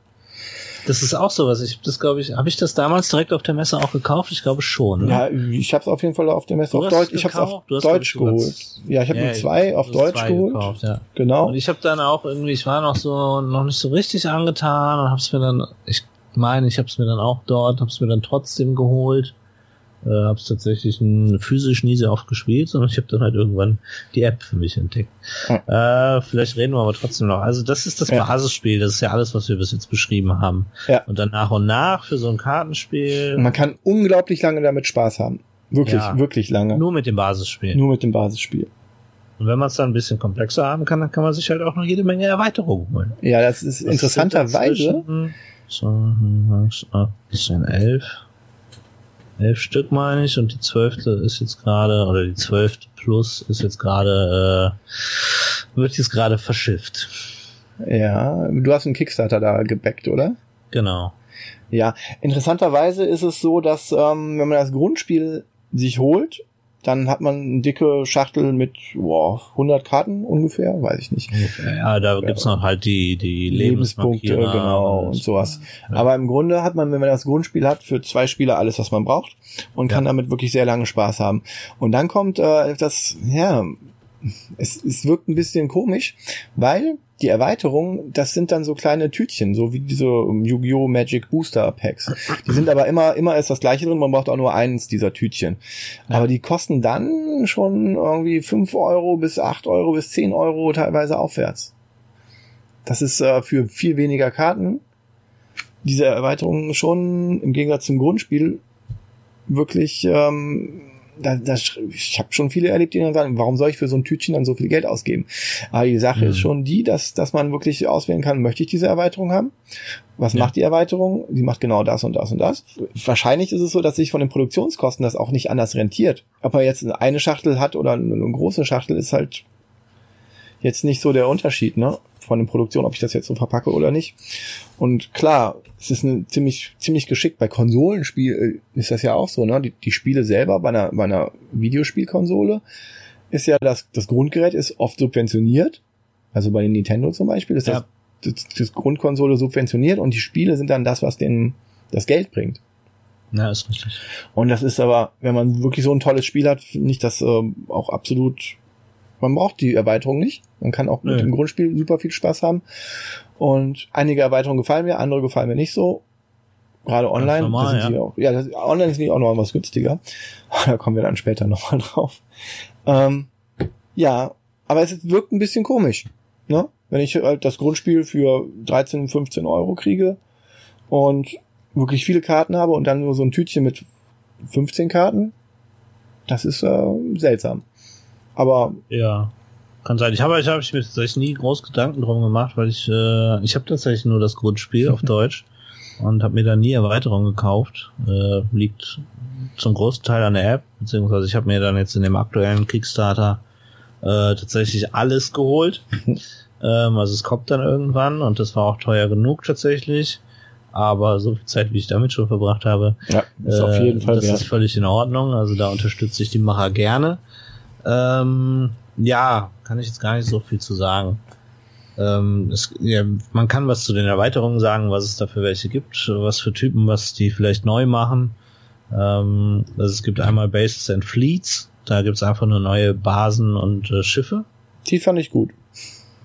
Das ist auch sowas. Ich das glaube ich, habe ich das damals direkt auf der Messe auch gekauft? Ich glaube schon. Ne? Ja, ich habe es auf jeden Fall auf der Messe du auf Deutsch. Ich habe es auf Deutsch geholt. Ja, ich habe ja, mir zwei auf Deutsch zwei geholt. Gekauft, ja. Genau. Und ich habe dann auch irgendwie, ich war noch so noch nicht so richtig angetan und habe es mir dann, ich meine, ich habe es mir dann auch dort, habe es mir dann trotzdem geholt äh, habe es tatsächlich physisch nie sehr oft gespielt, sondern ich habe dann halt irgendwann die App für mich entdeckt. Ja. Äh, vielleicht reden wir aber trotzdem noch. Also das ist das ja. Basisspiel, das ist ja alles, was wir bis jetzt beschrieben haben. Ja. Und dann nach und nach für so ein Kartenspiel. Man kann unglaublich lange damit Spaß haben. Wirklich, ja. wirklich lange. Nur mit dem Basisspiel. Nur mit dem Basisspiel. Und wenn man es dann ein bisschen komplexer haben kann, dann kann man sich halt auch noch jede Menge Erweiterungen holen. Ja, das ist interessanterweise. So, das sind elf Stück meine ich und die zwölfte ist jetzt gerade, oder die zwölfte plus ist jetzt gerade, äh, wird jetzt gerade verschifft. Ja, du hast einen Kickstarter da gebackt, oder? Genau. Ja, interessanterweise ist es so, dass ähm, wenn man das Grundspiel sich holt, dann hat man eine dicke Schachtel mit wow, 100 Karten ungefähr, weiß ich nicht. Ja, da ja. gibt's noch halt die, die Lebenspunkte, genau, und, und sowas. Ja. Aber im Grunde hat man, wenn man das Grundspiel hat, für zwei Spieler alles, was man braucht und kann damit wirklich sehr lange Spaß haben. Und dann kommt äh, das, ja, es, es wirkt ein bisschen komisch, weil die Erweiterung, das sind dann so kleine Tütchen, so wie diese Yu-Gi-Oh! Magic Booster Packs. Die sind aber immer, immer ist das gleiche drin, man braucht auch nur eins dieser Tütchen. Ja. Aber die kosten dann schon irgendwie fünf Euro bis acht Euro bis zehn Euro teilweise aufwärts. Das ist äh, für viel weniger Karten. Diese Erweiterung schon im Gegensatz zum Grundspiel wirklich ähm, da, da, ich habe schon viele erlebt, die dann sagen, warum soll ich für so ein Tütchen dann so viel Geld ausgeben? Aber die Sache mhm. ist schon die, dass, dass man wirklich auswählen kann, möchte ich diese Erweiterung haben? Was ja. macht die Erweiterung? Die macht genau das und das und das. Wahrscheinlich ist es so, dass sich von den Produktionskosten das auch nicht anders rentiert. Ob er jetzt eine Schachtel hat oder eine, eine große Schachtel, ist halt jetzt nicht so der Unterschied, ne? Von der Produktion, ob ich das jetzt so verpacke oder nicht. Und klar, es ist eine ziemlich, ziemlich geschickt. Bei Konsolenspiel äh, ist das ja auch so, ne? Die, die Spiele selber bei einer, bei einer Videospielkonsole ist ja das, das Grundgerät ist oft subventioniert. Also bei den Nintendo zum Beispiel ist ja. das das, das Grundkonsole subventioniert und die Spiele sind dann das, was denen das Geld bringt. Ja, ist richtig. Und das ist aber, wenn man wirklich so ein tolles Spiel hat, finde ich das äh, auch absolut. Man braucht die Erweiterung nicht. Man kann auch mit dem Grundspiel super viel Spaß haben. Und einige Erweiterungen gefallen mir, andere gefallen mir nicht so. Gerade online. normal, ja. auch, ja, das, online ist nicht auch noch was günstiger. Da kommen wir dann später nochmal drauf. Ähm, ja, aber es wirkt ein bisschen komisch. Ne? Wenn ich halt das Grundspiel für 13, 15 Euro kriege und wirklich viele Karten habe und dann nur so ein Tütchen mit 15 Karten, das ist äh, seltsam. Aber Ja. Kann sein. Ich habe ich habe ich mir tatsächlich nie groß Gedanken drum gemacht, weil ich äh, ich habe tatsächlich nur das Grundspiel auf Deutsch und habe mir da nie Erweiterung gekauft. Äh, liegt zum großen Teil an der App, beziehungsweise ich habe mir dann jetzt in dem aktuellen Kickstarter äh, tatsächlich alles geholt. ähm, also es kommt dann irgendwann und das war auch teuer genug tatsächlich. Aber so viel Zeit, wie ich damit schon verbracht habe, ja, ist auf jeden äh, Fall Das wert. ist völlig in Ordnung. Also da unterstütze ich die Macher gerne. Ähm, ja, kann ich jetzt gar nicht so viel zu sagen. Ähm, es, ja, man kann was zu den Erweiterungen sagen, was es da für welche gibt, was für Typen, was die vielleicht neu machen. Ähm, also es gibt einmal Bases and Fleets, da gibt's einfach nur neue Basen und äh, Schiffe. Die fand ich gut.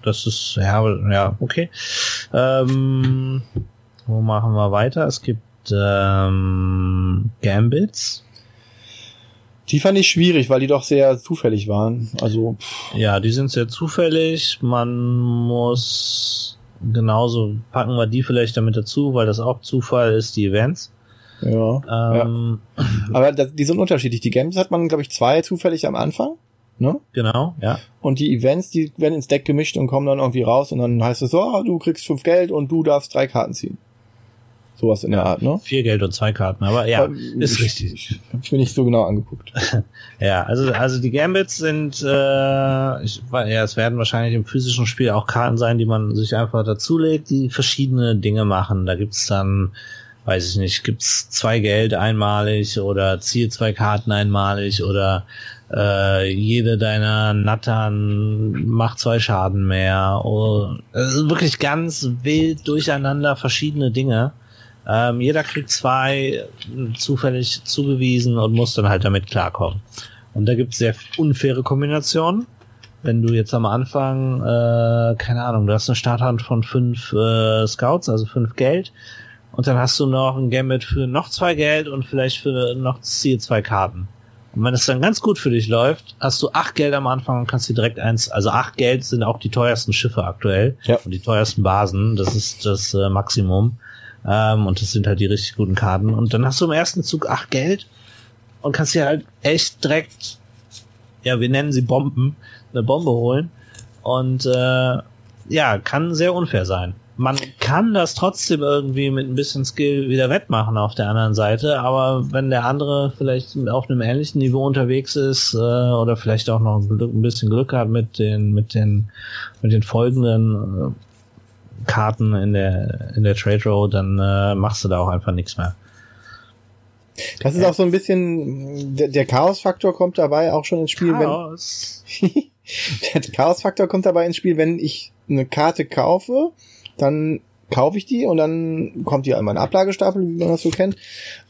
Das ist, ja, ja, okay. Ähm, wo machen wir weiter? Es gibt ähm, Gambits. Die fand ich schwierig, weil die doch sehr zufällig waren. Also, pff, Ja, die sind sehr zufällig. Man muss genauso packen wir die vielleicht damit dazu, weil das auch Zufall ist, die Events. ja. Ähm, Aber das, die sind unterschiedlich. Die Games hat man, glaube ich, zwei zufällig am Anfang. Ne? Genau, ja. Und die Events, die werden ins Deck gemischt und kommen dann irgendwie raus und dann heißt es so, ah, du kriegst fünf Geld und du darfst drei Karten ziehen. Sowas in der Art, ne? Vier Geld und zwei Karten, aber ja, Aber ist ich- richtig. Ich, hab ich mir nicht so genau angeguckt. Ja, also also die Gambits sind, äh, ich, ja, es werden wahrscheinlich im physischen Spiel auch Karten sein, die man sich einfach dazulegt, die verschiedene Dinge machen. Da gibt's dann, weiß ich nicht, gibt's zwei Geld einmalig oder ziehe zwei Karten einmalig oder äh, jede deiner Nattern macht zwei Schaden mehr. Oder, es ist wirklich ganz wild durcheinander verschiedene Dinge. Ähm, jeder kriegt zwei äh, zufällig zugewiesen und muss dann halt damit klarkommen. Und da gibt es sehr unfaire Kombinationen. Wenn du jetzt am Anfang, äh, keine Ahnung, du hast eine Starthand von fünf äh, Scouts, also fünf Geld, und dann hast du noch ein Gambit für noch zwei Geld und vielleicht für noch ziehe zwei Karten. Und wenn es dann ganz gut für dich läuft, hast du acht Geld am Anfang und kannst dir direkt eins, also acht Geld sind auch die teuersten Schiffe aktuell Ja. und die teuersten Basen, das ist das äh, Maximum. Ähm, und das sind halt die richtig guten Karten. Und dann hast du im ersten Zug acht Geld und kannst dir halt echt direkt, ja, wir nennen sie Bomben, eine Bombe holen. Und äh, ja, kann sehr unfair sein. Man kann das trotzdem irgendwie mit ein bisschen Skill wieder wettmachen auf der anderen Seite, aber wenn der andere vielleicht auf einem ähnlichen Niveau unterwegs ist äh, oder vielleicht auch noch ein, bisschen Glück hat mit den mit den mit den folgenden äh, Karten in der in der Trade Row, dann äh, machst du da auch einfach nichts mehr. Das ist auch so ein bisschen, der, der Chaos-Faktor kommt dabei auch schon ins Spiel, Chaos. wenn, der Chaos-Faktor kommt dabei ins Spiel, wenn ich eine Karte kaufe, dann kaufe ich die und dann kommt die an meinen Ablagestapel, wie man das so kennt,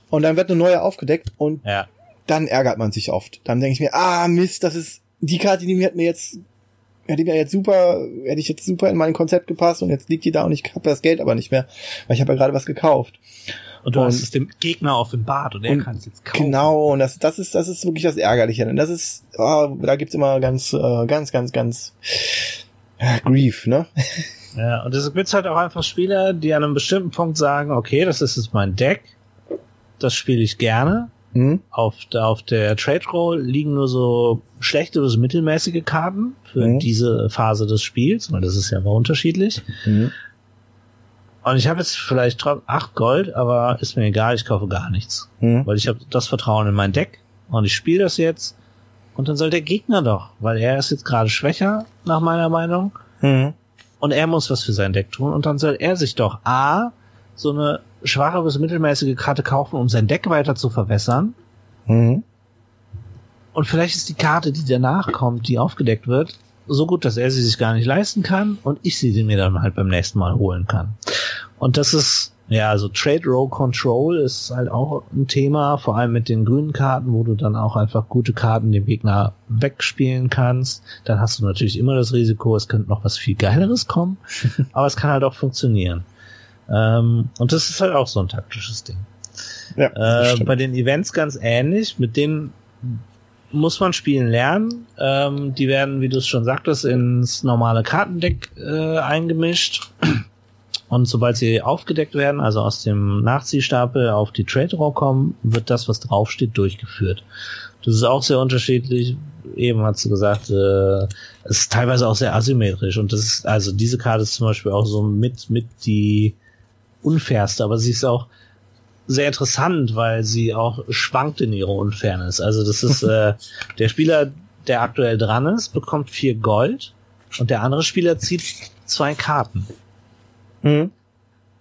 und dann wird eine neue aufgedeckt und Ja, dann ärgert man sich oft. Dann denke ich mir, ah Mist, das ist die Karte, die mir hat mir jetzt hätte mir jetzt super, hätte ich jetzt super in mein Konzept gepasst und jetzt liegt die da und ich habe das Geld aber nicht mehr, weil ich habe ja gerade was gekauft. und du Und- hast es dem Gegner offenbart und er kann es jetzt kaufen. Genau, und das, das ist, das ist wirklich das Ärgerliche. Und das ist, oh, da gibt's immer ganz, äh, ganz, ganz, ganz ja, Grief, ne? Ja, und es gibt halt auch einfach Spieler, die an einem bestimmten Punkt sagen, okay, das ist jetzt mein Deck, das spiele ich gerne. Hm? Auf der, auf der Trade Roll liegen nur so schlechte oder so mittelmäßige Karten für Mhm. diese Phase des Spiels, weil das ist ja mal unterschiedlich. Hm. Und ich habe jetzt vielleicht acht Gold, aber ist mir egal, ich kaufe gar nichts. Hm. Weil ich habe das Vertrauen in mein Deck und ich spiele das jetzt. Und dann soll der Gegner doch, weil er ist jetzt gerade schwächer, nach meiner Meinung. Hm. und er muss was für sein Deck tun und dann soll er sich doch A, so eine schwache bis mittelmäßige Karte kaufen, um sein Deck weiter zu verwässern. Hm. Und vielleicht ist die Karte, die danach kommt, die aufgedeckt wird, so gut, dass er sie sich gar nicht leisten kann und ich sie mir dann halt beim nächsten Mal holen kann. Und das ist, ja, also Trade Row Control ist halt auch ein Thema, vor allem mit den grünen Karten, wo du dann auch einfach gute Karten dem Gegner wegspielen kannst. Dann hast du natürlich immer das Risiko, es könnte noch was viel Geileres kommen, aber es kann halt auch funktionieren. Ähm, und das ist halt auch so ein taktisches Ding. Ja, äh, bei den Events ganz ähnlich, mit denen muss man spielen lernen. Ähm, die werden, wie du es schon sagtest, ins normale Kartendeck äh, eingemischt. Und sobald sie aufgedeckt werden, also aus dem Nachziehstapel auf die Trade Raw kommen, wird das, was draufsteht, durchgeführt. Das ist auch sehr unterschiedlich. Eben hat sie gesagt, äh, es ist teilweise auch sehr asymmetrisch. Und das ist, also diese Karte ist zum Beispiel auch so mit, mit die unfairste, aber sie ist auch sehr interessant, weil sie auch schwankt in ihrer Unfairness. Also das ist äh, der Spieler, der aktuell dran ist, bekommt vier Gold und der andere Spieler zieht zwei Karten. Mhm.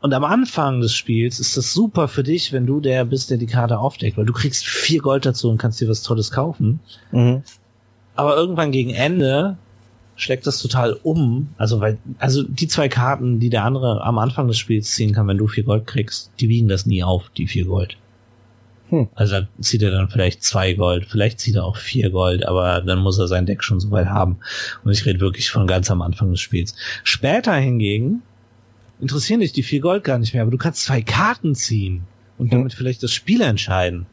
Und am Anfang des Spiels ist das super für dich, wenn du der bist, der die Karte aufdeckt, weil du kriegst vier Gold dazu und kannst dir was Tolles kaufen. Mhm. Aber irgendwann gegen Ende schlägt das total um. Also, weil, also die zwei Karten, die der andere am Anfang des Spiels ziehen kann, wenn du vier Gold kriegst, die wiegen das nie auf, die vier Gold. Hm. Also da zieht er dann vielleicht zwei Gold, vielleicht zieht er auch vier Gold, aber dann muss er sein Deck schon so weit haben. Und ich rede wirklich von ganz am Anfang des Spiels. Später hingegen interessieren dich die vier Gold gar nicht mehr, aber du kannst zwei Karten ziehen und damit hm. vielleicht das Spiel entscheiden.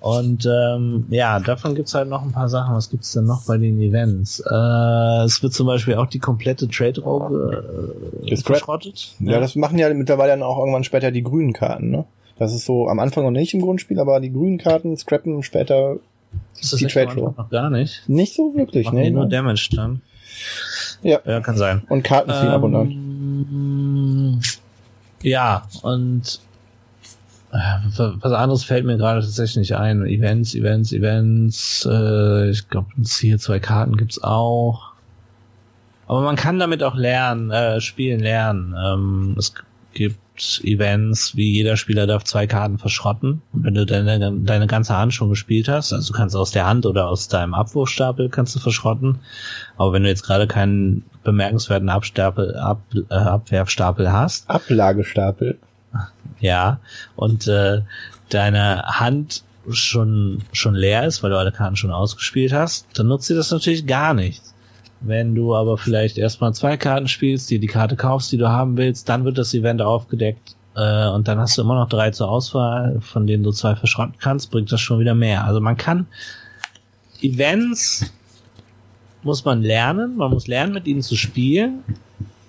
Und ähm, ja, davon gibt's halt noch ein paar Sachen. Was gibt's denn noch bei den Events? Äh, es wird zum Beispiel auch die komplette Trade-Robe äh, verschrottet. Ja, ja, das machen ja mittlerweile dann auch irgendwann später die grünen Karten, ne? Das ist so am Anfang noch nicht im Grundspiel, aber die grünen Karten scrappen später ist das die Trade Robe. Noch gar nicht. Nicht so wirklich, ne? nur Damage dann. Ja. Ja, kann sein. Und Karten ziehen ähm, ab und an. Ähm, ja, und äh, was anderes fällt mir gerade tatsächlich nicht ein. Events, Events, Events. Äh, ich glaube, hier zwei Karten gibt's auch. Aber man kann damit auch lernen, äh, spielen lernen. Ähm, es gibt Events, wie jeder Spieler darf zwei Karten verschrotten. Und wenn du deine, deine ganze Hand schon gespielt hast, also du kannst aus der Hand oder aus deinem Abwurfstapel kannst du verschrotten. Aber wenn du jetzt gerade keinen bemerkenswerten Abstapel, Ab, äh, Abwerfstapel hast. Ablagestapel. Ja, und äh, deine Hand schon, schon leer ist, weil du alle Karten schon ausgespielt hast, dann nutzt dir das natürlich gar nichts. Wenn du aber vielleicht erstmal zwei Karten spielst, die die Karte kaufst, die du haben willst, dann wird das Event aufgedeckt äh, und dann hast du immer noch drei zur Auswahl, von denen du zwei verschrotten kannst, bringt das schon wieder mehr. Also man kann Events muss man lernen, man muss lernen, mit ihnen zu spielen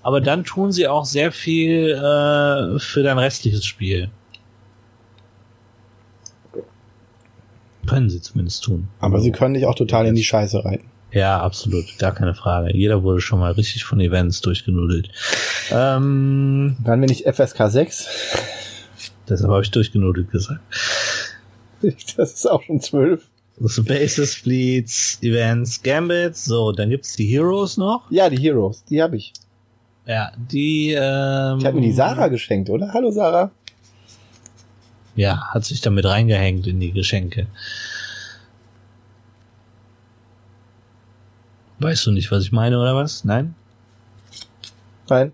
aber dann tun sie auch sehr viel äh, für dein restliches Spiel. Können sie zumindest tun. Aber sie können dich auch total in die Scheiße reiten. Ja, absolut, gar keine Frage. Jeder wurde schon mal richtig von Events durchgenudelt. Ähm, Waren wir nicht FSK 6? Deshalb habe ich durchgenudelt gesagt. Das ist auch schon 12. So Bases, Fleets, Events, Gambits. So, dann gibt's die Heroes noch. Ja, die Heroes, die habe ich. Ja, die. Ähm, ich habe mir die Sarah geschenkt, oder? Hallo Sarah. Ja, hat sich damit reingehängt in die Geschenke. Weißt du nicht, was ich meine, oder was? Nein? Nein.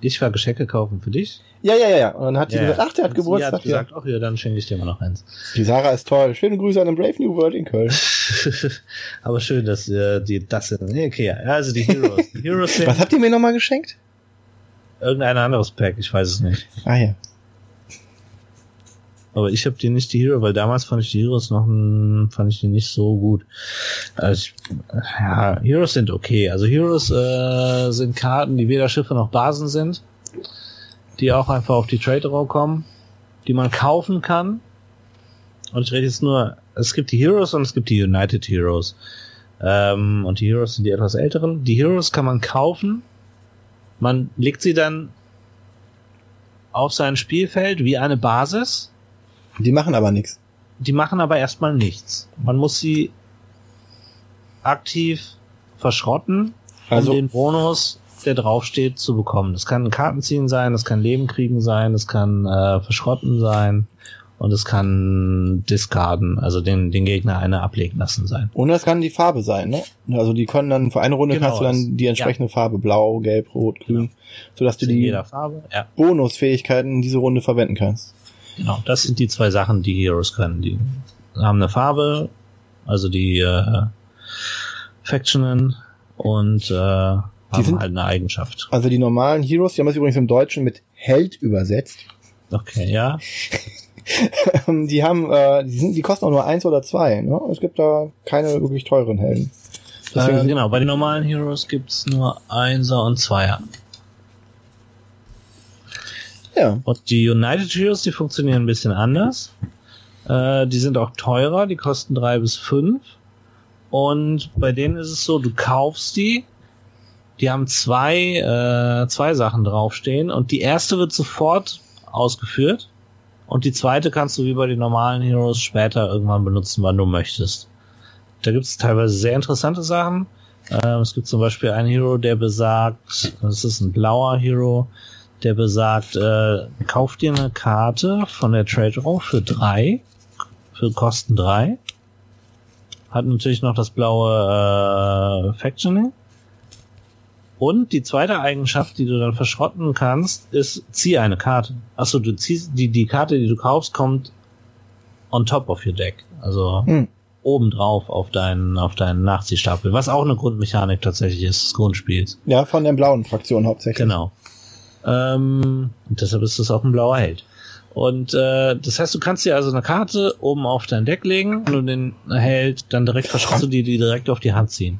Ich war Geschenke kaufen für dich. Ja, ja, ja. Und dann hat sie ja, gesagt, ach, der hat Geburtstag. Sie hat gesagt, ach ja, dann schenke ich dir mal noch eins. Die Sarah ist toll. Schöne Grüße an den Brave New World in Köln. Aber schön, dass äh, die das sind. Okay, ja, also die Heroes. Die Heroes sind Was habt ihr mir nochmal geschenkt? Irgendein anderes Pack, ich weiß es nicht. Ah ja. Aber ich habe die nicht die Hero, weil damals fand ich die Heroes noch fand ich die nicht so gut. Also ja, Heroes sind okay. Also Heroes äh, sind Karten, die weder Schiffe noch Basen sind die auch einfach auf die Trade Row kommen, die man kaufen kann. Und ich rede jetzt nur, es gibt die Heroes und es gibt die United Heroes. Ähm, und die Heroes sind die etwas älteren. Die Heroes kann man kaufen. Man legt sie dann auf sein Spielfeld wie eine Basis. Die machen aber nichts. Die machen aber erstmal nichts. Man muss sie aktiv verschrotten, um also, den Bonus der draufsteht, zu bekommen. Das kann Kartenziehen sein, das kann Leben kriegen sein, das kann äh, Verschrotten sein. Und es kann discarden, also den, den Gegner eine ablegen lassen sein. Und das kann die Farbe sein, ne? Also die können dann für eine Runde Genau, kannst du dann die entsprechende Farbe, blau, gelb, rot, grün, sodass du die Farbe, ja. Bonusfähigkeiten in diese Runde verwenden kannst. Genau, das sind die zwei Sachen, die Heroes können. Die haben eine Farbe, also die äh, Factionen und äh, haben sind- halt eine Eigenschaft. Also die normalen Heroes, die haben es übrigens im Deutschen mit Held übersetzt. Okay, ja. die haben, äh, die sind, die kosten auch nur eins oder zwei, ne? Es gibt da keine wirklich teuren Helden. Äh, genau, bei den normalen Heroes gibt's nur Einser und Zweier. Ja. Und die United Heroes, die funktionieren ein bisschen anders. Äh, die sind auch teurer, die kosten drei bis fünf. Und bei denen ist es so, du kaufst die, die haben zwei, äh, zwei Sachen draufstehen und die erste wird sofort ausgeführt und die zweite kannst du wie bei den normalen Heroes später irgendwann benutzen, wann du möchtest. Da gibt es teilweise sehr interessante Sachen. Ähm, es gibt zum Beispiel einen Hero, der besagt, das ist ein blauer Hero, der besagt, äh, kauf dir eine Karte von der Trade Row für drei, für Kosten drei. Hat natürlich noch das blaue äh, Factioning. Und die zweite Eigenschaft, die du dann verschrotten kannst, ist, zieh eine Karte. Achso, du ziehst, die, die Karte, die du kaufst, kommt on top of your deck. Also Hm. obendrauf auf deinen, auf deinen Nachziehstapel. Was auch eine Grundmechanik tatsächlich ist des Grundspiels. Ja, von der blauen Fraktion hauptsächlich. Genau. Ähm, und deshalb ist das auch ein blauer Held. Und äh, das heißt, du kannst dir also eine Karte oben auf dein Deck legen, wenn du den Held dann direkt verschrottest du die, die direkt auf die Hand ziehen.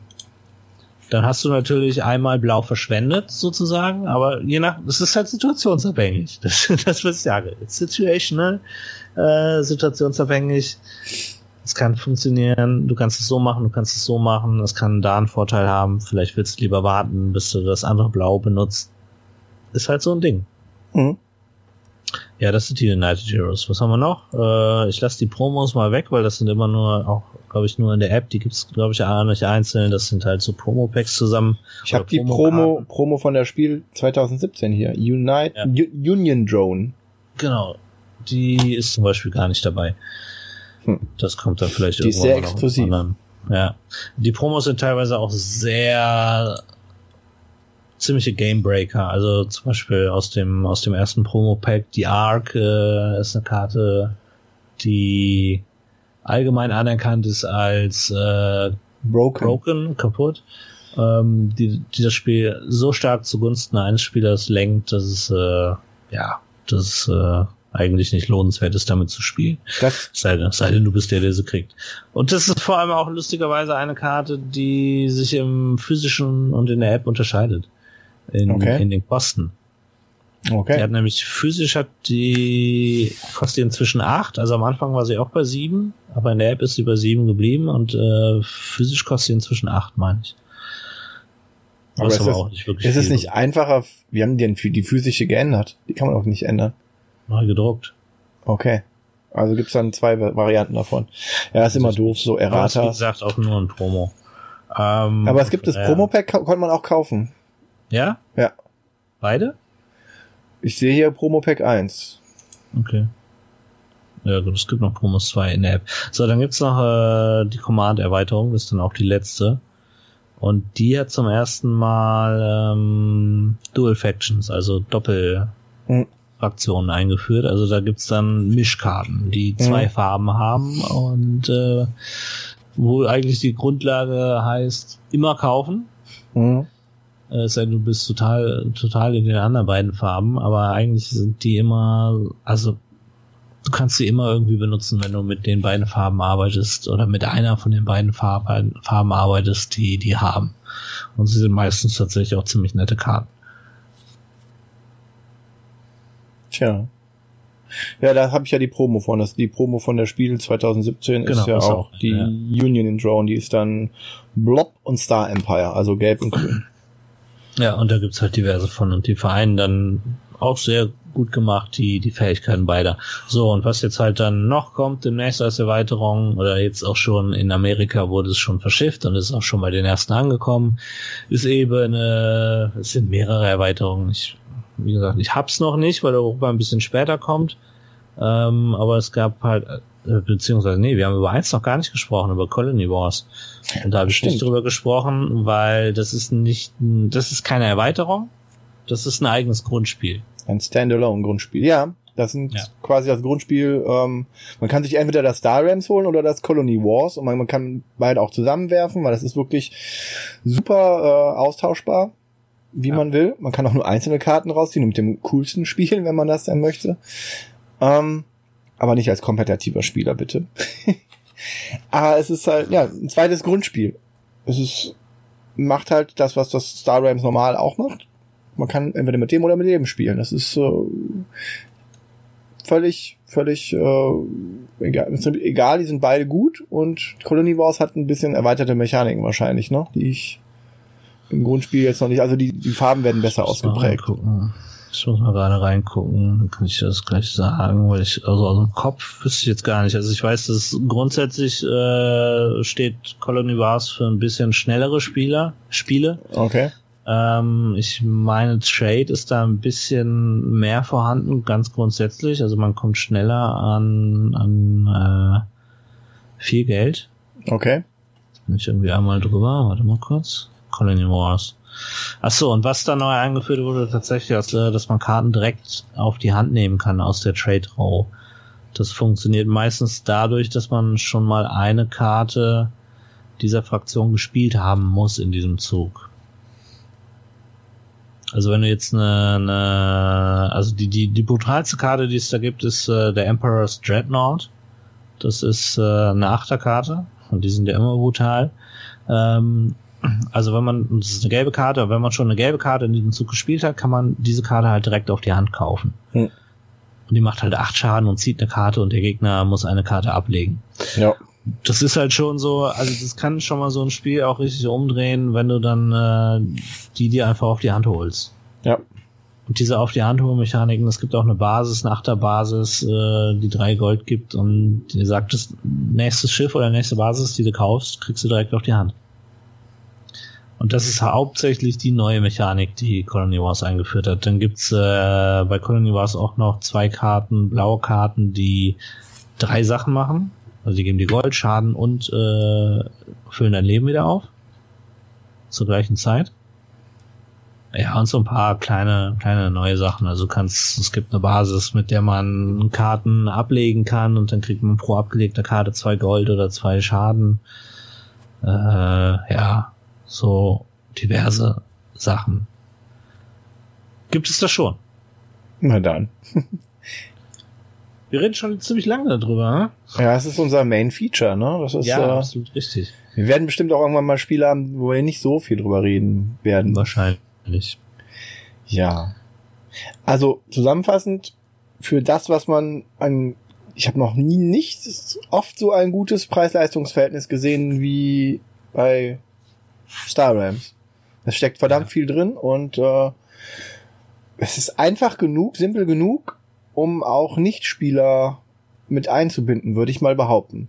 Dann hast du natürlich einmal blau verschwendet, sozusagen, aber je nach, das ist halt situationsabhängig. Das, das was ich sage. It's situational, äh, situationsabhängig. Es kann funktionieren, du kannst es so machen, du kannst es so machen, es kann da einen Vorteil haben, vielleicht willst du lieber warten, bis du das andere Blau benutzt. Ist halt so ein Ding. Mhm. Ja, das sind die United Heroes. Was haben wir noch? Äh, ich lasse die Promos mal weg, weil das sind immer nur, auch, glaube ich, nur in der App. Die gibt's, glaube ich, auch nicht einzeln. Das sind halt so Promo-Packs zusammen. Ich habe die Promo. Promo von der Spiel 2017 hier. Unite, Ja. Union Drone. Genau. Die ist zum Beispiel gar nicht dabei. Hm. Das kommt dann vielleicht Die ist irgendwann sehr exklusiv. Ja. Die Promos sind teilweise auch sehr ziemliche Gamebreaker. Also zum Beispiel aus dem, aus dem ersten Promo-Pack, die Arc äh, ist eine Karte, die allgemein anerkannt ist als äh, Broken. broken, kaputt, ähm, die, die das Spiel so stark zugunsten eines Spielers lenkt, dass es äh, ja, dass es äh, eigentlich nicht lohnenswert ist, damit zu spielen. Das, Sei denn, sei denn, du bist der, der sie kriegt. Und das ist vor allem auch lustigerweise eine Karte, die sich im physischen und in der App unterscheidet. In, Okay. in den Kosten. Die okay. hat nämlich physisch hat die kostet die inzwischen acht. Also am Anfang war sie auch bei sieben, aber in der App ist sie bei sieben geblieben und äh, physisch kostet sie inzwischen acht, meine ich. Aber ist aber auch nicht wirklich Ist es nicht einfacher, wir haben die, die physische geändert. Die kann man auch nicht ändern. neu gedruckt. Okay. Also gibt's dann zwei Va- Varianten davon. Ja, ist immer doof, so ist, wie Errata. gesagt, auch nur ein Promo. Ähm, Aber es gibt das ja. Promo-Pack, konnte man auch kaufen. Ja? Ja. Beide? Ich sehe hier Promo-Pack 1. Okay. Ja gut, es gibt noch Promos 2 in der App. So, dann gibt's noch äh, die Command-Erweiterung, das ist dann auch die letzte. Und die hat zum ersten Mal ähm, Dual Factions, also Doppelfraktionen eingeführt. Also da gibt's dann Mischkarten, die zwei Mhm. Farben haben und äh, wo eigentlich die Grundlage heißt, immer kaufen. Mhm. Es sei denn, du bist total, total in den anderen beiden Farben, aber eigentlich sind die immer, also du kannst sie immer irgendwie benutzen, wenn du mit den beiden Farben arbeitest oder mit einer von den beiden Farben, Farben arbeitest, die die haben. Und sie sind meistens tatsächlich auch ziemlich nette Karten. Tja. Ja, da habe ich ja die Promo von. Das die Promo von der Spiel 2017 Genau, ist ja auch auch, die ja. Union in Drone. Die ist dann Blob und Star Empire, also gelb und grün. Ja, und da gibt's halt diverse von und die vereinen dann auch sehr gut gemacht, die, die Fähigkeiten beider. So, und was jetzt halt dann noch kommt, demnächst als Erweiterung, oder jetzt auch schon in Amerika wurde es schon verschifft und ist auch schon bei den ersten angekommen, ist eben, äh, es sind mehrere Erweiterungen. Ich, wie gesagt, ich hab's noch nicht, weil Europa ein bisschen später kommt. Ähm, aber es gab halt, beziehungsweise, nee, wir haben über eins noch gar nicht gesprochen, über Colony Wars. Und da habe ich nicht drüber gesprochen, weil das ist nicht, das ist keine Erweiterung, das ist ein eigenes Grundspiel. Ein Standalone-Grundspiel, ja. Das sind ja. quasi das Grundspiel. Ähm, man kann sich entweder das Star Rams holen oder das Colony Wars und man, man kann beide auch zusammenwerfen, weil das ist wirklich super äh, austauschbar, wie ja. man will. Man kann auch nur einzelne Karten rausziehen und mit dem coolsten spielen, wenn man das dann möchte. Ähm, aber nicht als kompetitiver Spieler, bitte. aber es ist halt, ja, ein zweites Grundspiel. Es ist, macht halt das, was das Star Rams normal auch macht. Man kann entweder mit dem oder mit dem spielen. Das ist äh, völlig, völlig äh, egal. egal, die sind beide gut und Colony Wars hat ein bisschen erweiterte Mechaniken wahrscheinlich, ne? Die ich im Grundspiel jetzt noch nicht, also die, die Farben werden besser ausgeprägt. Ich muss mal gerade reingucken, dann kann ich das gleich sagen, weil ich, also aus dem Kopf wüsste ich jetzt gar nicht. Also ich weiß, dass grundsätzlich äh, steht Colony Wars für ein bisschen schnellere Spieler, Spiele. Okay. Ähm, ich meine, Trade ist da ein bisschen mehr vorhanden, ganz grundsätzlich. Also man kommt schneller an, an äh, viel Geld. Okay. Jetzt bin ich irgendwie einmal drüber. Warte mal kurz. Colony Wars. Achso, und was da neu eingeführt wurde, tatsächlich, dass, äh, dass man Karten direkt auf die Hand nehmen kann aus der Trade Row. Das funktioniert meistens dadurch, dass man schon mal eine Karte dieser Fraktion gespielt haben muss in diesem Zug. Also wenn du jetzt eine, eine also die, die, die brutalste Karte, die es da gibt, ist äh, der Emperor's Dreadnought. Das ist äh, eine Achterkarte und die sind ja immer brutal. Ähm, also wenn man, das ist eine gelbe Karte, wenn man schon eine gelbe Karte in diesem Zug gespielt hat, kann man diese Karte halt direkt auf die Hand kaufen. Hm. Und die macht halt acht Schaden und zieht eine Karte und der Gegner muss eine Karte ablegen. Ja das ist halt schon so, also das kann schon mal so ein Spiel auch richtig umdrehen, wenn du dann äh, die dir einfach auf die Hand holst. Ja. Und diese auf die Hand holen Mechaniken, es gibt auch eine Basis, eine Achterbasis, äh, die drei Gold gibt und dir sagt, das nächste Schiff oder nächste Basis, die du kaufst, kriegst du direkt auf die Hand. Und das ist hauptsächlich die neue Mechanik, die Colony Wars eingeführt hat. Dann gibt's äh, bei Colony Wars auch noch zwei Karten, blaue Karten, die drei Sachen machen. Also die geben dir Goldschaden und äh, füllen dein Leben wieder auf. Zur gleichen Zeit. Ja, und so ein paar kleine, kleine neue Sachen. Also kannst, es gibt eine Basis, mit der man Karten ablegen kann und dann kriegt man pro abgelegter Karte zwei Gold oder zwei Schaden. Äh, ja, so diverse Sachen. Gibt es das schon? Na dann. Wir reden schon ziemlich lange darüber, ne? Ja, es ist unser Main Feature, ne? Das ist, ja, äh, absolut richtig. Wir werden bestimmt auch irgendwann mal Spiele haben, wo wir nicht so viel drüber reden werden. Wahrscheinlich. Ja. Also zusammenfassend, für das, was man an ich habe noch nie nicht oft so ein gutes Preis-Leistungs-Verhältnis gesehen wie bei Star Rams. Es steckt verdammt ja. viel drin und äh, es ist einfach genug, simpel genug um auch Nichtspieler mit einzubinden, würde ich mal behaupten.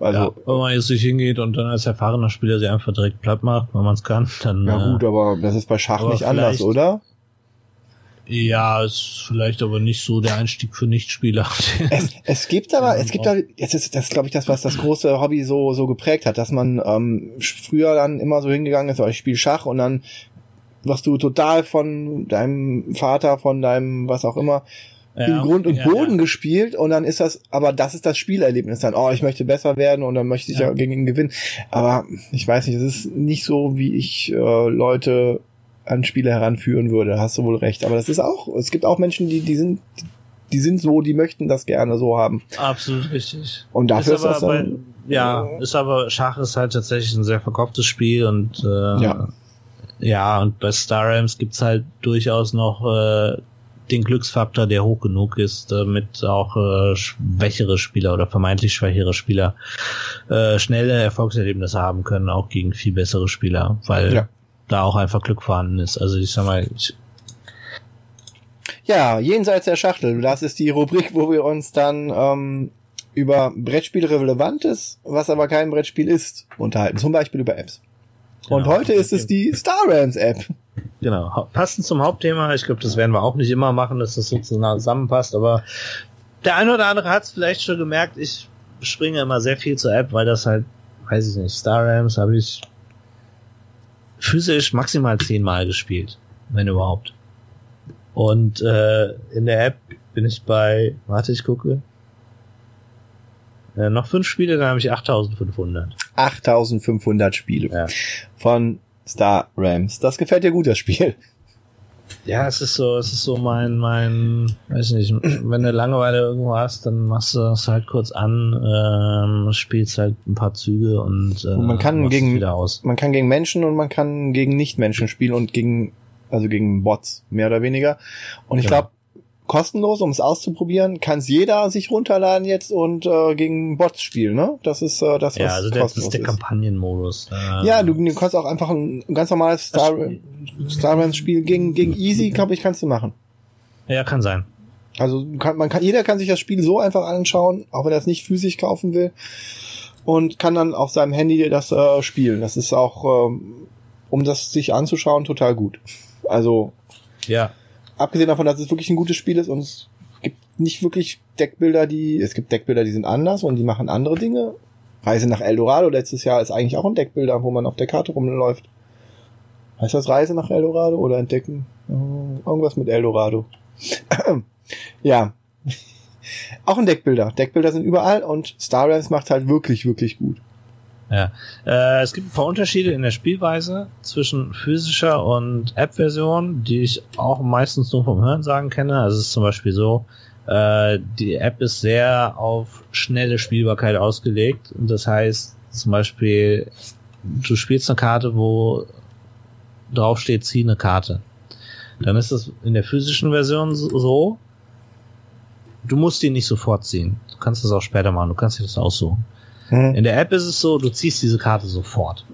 Also, ja, wenn man jetzt nicht hingeht und dann als erfahrener Spieler sie einfach direkt platt macht, wenn man es kann, dann. Ja gut, äh, aber das ist bei Schach nicht anders, oder? Ja, ist vielleicht aber nicht so der Einstieg für Nichtspieler. es, es gibt aber, es gibt da, jetzt ist das, glaube ich, das, was das große Hobby so so geprägt hat, dass man ähm, früher dann immer so hingegangen ist, oh, ich spiele Schach und dann was du total von deinem Vater, von deinem was auch immer ja, in Grund und ja, Boden ja. gespielt und dann ist das, aber das ist das Spielerlebnis dann. Oh, ich möchte besser werden und dann möchte ich ja, gegen ihn gewinnen. Aber ich weiß nicht, es ist nicht so, wie ich äh, Leute an Spiele heranführen würde. Hast du wohl recht. Aber das ist auch, es gibt auch Menschen, die, die sind, die sind so, die möchten das gerne so haben. Absolut richtig. Und dafür ist, ist das dann, bei, ja, ist aber Schach ist halt tatsächlich ein sehr verkopftes Spiel und äh, ja. ja, und bei Star Rams gibt's halt durchaus noch äh, den Glücksfaktor, der hoch genug ist, damit auch äh, schwächere Spieler oder vermeintlich schwächere Spieler äh, schnelle Erfolgserlebnisse haben können, auch gegen viel bessere Spieler, weil ja. Da auch einfach Glück vorhanden ist. Also ich sag mal, ich ja, jenseits der Schachtel, das ist die Rubrik, wo wir uns dann ähm, über Brettspiel Relevantes, was aber kein Brettspiel ist, unterhalten. Zum Beispiel über Apps. Und genau. heute ist es die Star Rams App. Genau. Passend zum Hauptthema, ich glaube, das werden wir auch nicht immer machen, dass das so zusammenpasst, aber der eine oder andere hat es vielleicht schon gemerkt, ich springe immer sehr viel zur App, weil das halt, weiß ich nicht, Star Rams habe ich physisch maximal zehnmal gespielt, wenn überhaupt. Und äh, in der App bin ich bei, warte, ich gucke, äh, noch fünf Spiele, dann habe ich 8500. 8500 Spiele Ja. von Star Rams. Das gefällt dir gut, das Spiel. Ja, es ist so, es ist so mein, mein, weiß nicht, wenn du Langeweile irgendwo hast, dann machst du das halt kurz an, ähm, spielst halt ein paar Züge und, äh, Und man kann gegen- wieder aus. Man kann gegen Menschen und man kann gegen Nichtmenschen spielen und gegen, also gegen Bots, mehr oder weniger. Und ich Genau. glaube, kostenlos, um es auszuprobieren, kann es jeder sich runterladen jetzt und äh, gegen Bots spielen, ne? Das ist äh, das, was Ja, also das ist der Kampagnenmodus. Äh, Ja, du, du kannst auch einfach ein ganz normales Star, Star Rams Spiel gegen, gegen Easy, glaube ich, kannst du machen. Ja, kann sein. Also kann, man kann, jeder kann sich das Spiel so einfach anschauen, auch wenn er es nicht physisch kaufen will. Und kann dann auf seinem Handy das äh, spielen. Das ist auch, ähm, um das sich anzuschauen, total gut. Also, Ja, abgesehen davon, dass es wirklich ein gutes Spiel ist und es gibt nicht wirklich Deckbilder, die, es gibt Deckbilder, die sind anders und die machen andere Dinge. Reise nach Eldorado letztes Jahr ist eigentlich auch ein Deckbilder, wo man auf der Karte rumläuft. Heißt das Reise nach Eldorado oder entdecken? Irgendwas mit Eldorado. ja. Auch ein Deckbilder. Deckbilder sind überall und Star Rams macht halt wirklich, wirklich gut. Ja. Äh, es gibt ein paar Unterschiede in der Spielweise zwischen physischer und App-Version, die ich auch meistens nur vom Hörensagen kenne. Also es ist zum Beispiel so, äh, die App ist sehr auf schnelle Spielbarkeit ausgelegt. Und das heißt zum Beispiel, du spielst eine Karte, wo drauf steht, zieh eine Karte. Dann ist es in der physischen Version so- du musst die nicht sofort ziehen. Du kannst das auch später machen, du kannst dir das aussuchen. Hm. In der App ist es so, du ziehst diese Karte sofort.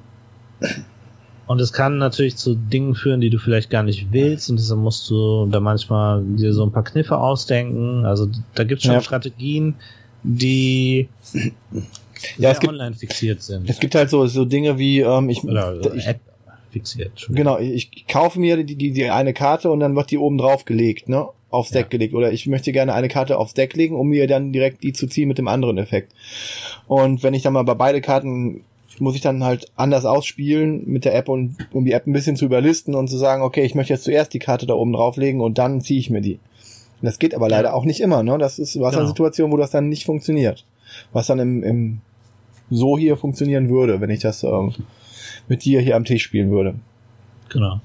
Und es kann natürlich zu Dingen führen, die du vielleicht gar nicht willst. Und deshalb musst du da manchmal dir so ein paar Kniffe ausdenken. Also da gibt es schon Ja. Strategien, die Ja, es gibt- online fixiert sind. Es gibt halt so, so Dinge wie, ähm, ich, Oder ich App fixiert. Genau, ich ich kaufe mir die, die, die eine Karte und dann wird die oben drauf gelegt, ne? Aufs Deck Ja. gelegt. Oder ich möchte gerne eine Karte aufs Deck legen, um mir dann direkt die zu ziehen mit dem anderen Effekt. Und wenn ich dann mal bei beide Karten muss ich dann halt anders ausspielen mit der App und um die App ein bisschen zu überlisten und zu sagen, okay, ich möchte jetzt zuerst die Karte da oben drauflegen und dann ziehe ich mir die. Und das geht aber leider auch nicht immer, ne? Das ist was Genau. eine Situation, wo das dann nicht funktioniert. Was dann im, im so hier funktionieren würde, wenn ich das ähm, mit dir hier am Tisch spielen würde. Genau.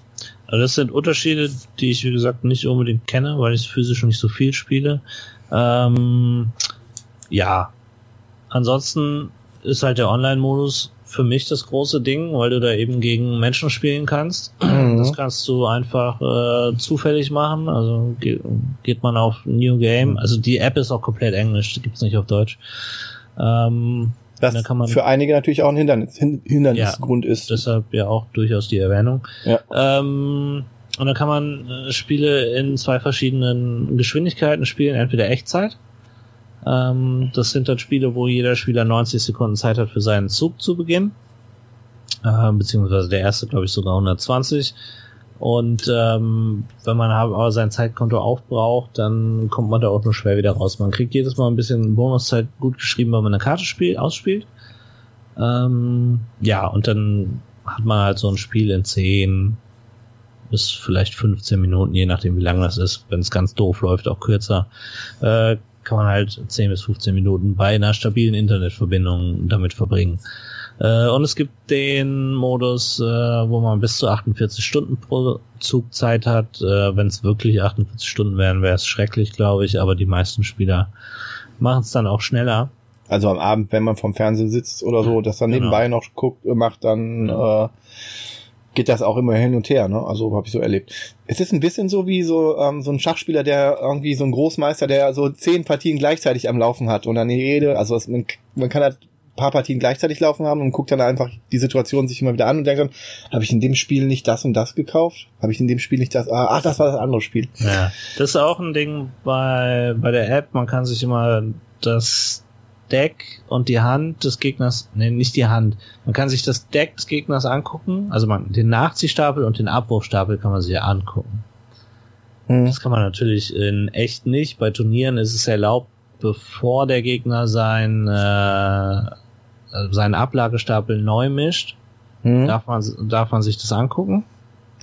Also das sind Unterschiede, die ich, wie gesagt, nicht unbedingt kenne, weil ich physisch nicht so viel spiele. Ähm, ja. Ansonsten ist halt der Online-Modus für mich das große Ding, weil du da eben gegen Menschen spielen kannst. Mhm. Das kannst du einfach äh, zufällig machen. Also ge geht man auf New Game. Also die App ist auch komplett englisch, die gibt's nicht auf Deutsch. Ähm, Das Da kann man- für einige natürlich auch ein Hindernis, Hin Hindernisgrund ist. deshalb ja auch durchaus die Erwähnung. Ja. Ähm, und dann kann man äh, Spiele in zwei verschiedenen Geschwindigkeiten spielen, entweder Echtzeit. Ähm, das sind dann Spiele, wo jeder Spieler 90 Sekunden Zeit hat für seinen Zug zu beginnen. Äh, beziehungsweise der erste, glaube ich, sogar 120. Und ähm, wenn man aber sein Zeitkonto aufbraucht, dann kommt man da auch nur schwer wieder raus. Man kriegt jedes Mal ein bisschen Bonuszeit gut geschrieben, wenn man eine Karte spielt, ausspielt. Ähm, ja, und dann hat man halt so ein Spiel in 10 bis vielleicht 15 Minuten, je nachdem wie lang das ist. Wenn es ganz doof läuft, auch kürzer. Äh, kann man halt 10 bis 15 Minuten bei einer stabilen Internetverbindung damit verbringen. Äh, und es gibt den Modus, äh, wo man bis zu 48 Stunden pro Zug Zeit hat. Äh, Wenn es wirklich 48 Stunden wären, wäre es schrecklich, glaube ich. Aber die meisten Spieler machen es dann auch schneller. Also am Abend, wenn man vom Fernsehen sitzt oder so, das dann Genau. nebenbei noch guckt, macht, dann äh, geht das auch immer hin und her, ne? Also habe ich so erlebt. Es ist ein bisschen so wie so ähm, so ein Schachspieler, der irgendwie so ein Großmeister, der so zehn Partien gleichzeitig am Laufen hat und dann jede, also es, man, man kann halt paar Partien gleichzeitig laufen haben und guckt dann einfach die Situation sich immer wieder an und denkt dann, habe ich in dem Spiel nicht das und das gekauft? Habe ich in dem Spiel nicht das? Ah, ach, das war das andere Spiel. Ja, das ist auch ein Ding bei, bei der App. Man kann sich immer das Deck und die Hand des Gegners, nee, nicht die Hand. Man kann sich das Deck des Gegners angucken. Also man, den Nachziehstapel und den Abwurfstapel kann man sich angucken. Hm. Das kann man natürlich in echt nicht. Bei Turnieren ist es erlaubt, bevor der Gegner sein, äh, seinen Ablagestapel neu mischt, hm. darf, man, darf man sich das angucken.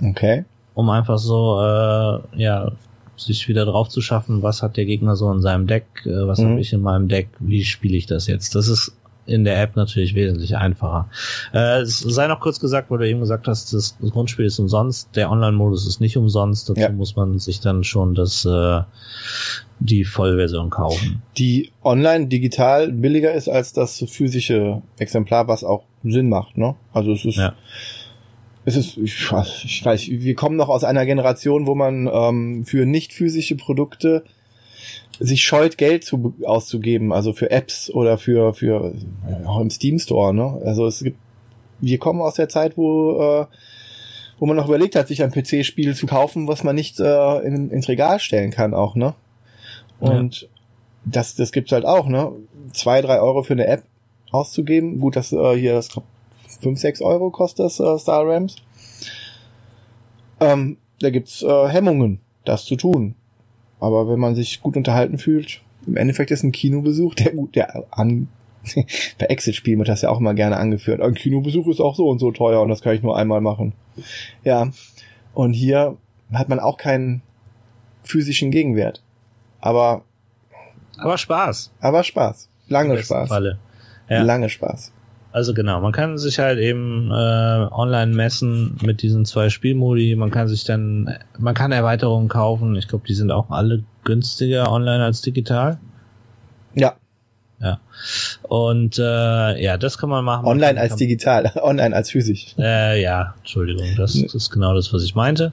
Okay. Um einfach so, äh, ja, sich wieder drauf zu schaffen, was hat der Gegner so in seinem Deck, äh, was mhm. habe ich in meinem Deck, wie spiele ich das jetzt. Das ist in der App natürlich wesentlich einfacher. Äh, es sei noch kurz gesagt, weil du eben gesagt hast, das Grundspiel ist umsonst, der Online-Modus ist nicht umsonst, dazu ja. muss man sich dann schon das äh, die Vollversion kaufen. Die online digital billiger ist als das physische Exemplar, was auch Sinn macht, ne? Also es ist ja es ist, ich weiß, ich weiß, wir kommen noch aus einer Generation, wo man ähm, für nicht physische Produkte sich scheut, Geld zu, auszugeben, also für Apps oder für, für auch im Steam Store, ne? Also es gibt, wir kommen aus der Zeit, wo, äh, wo man noch überlegt hat, sich ein PC-Spiel zu kaufen, was man nicht äh, in, ins Regal stellen kann, auch, ne? Und ja. das, das gibt's halt auch, ne? Zwei, drei Euro für eine App auszugeben. Gut, dass äh, hier das 5, 6 Euro kostet das äh, Star Rams. Ähm, da gibt's äh, Hemmungen, das zu tun. Aber wenn man sich gut unterhalten fühlt, im Endeffekt ist ein Kinobesuch, der gut, der an, bei Exit-Spielen wird das ja auch immer gerne angeführt. Ein Kinobesuch ist auch so und so teuer und das kann ich nur einmal machen. Ja. Und hier hat man auch keinen physischen Gegenwert. Aber. Aber Spaß. Aber Spaß. Lange Spaß. Falle. Ja. Lange Spaß. Also genau, man kann sich halt eben äh, online messen mit diesen zwei Spielmodi. Man kann sich dann, man kann Erweiterungen kaufen. Ich glaube, die sind auch alle günstiger online als digital. Ja. Ja. Und äh, ja, das kann man machen. Online als digital, online als physisch. Äh, ja, Entschuldigung, das, das ist genau das, was ich meinte.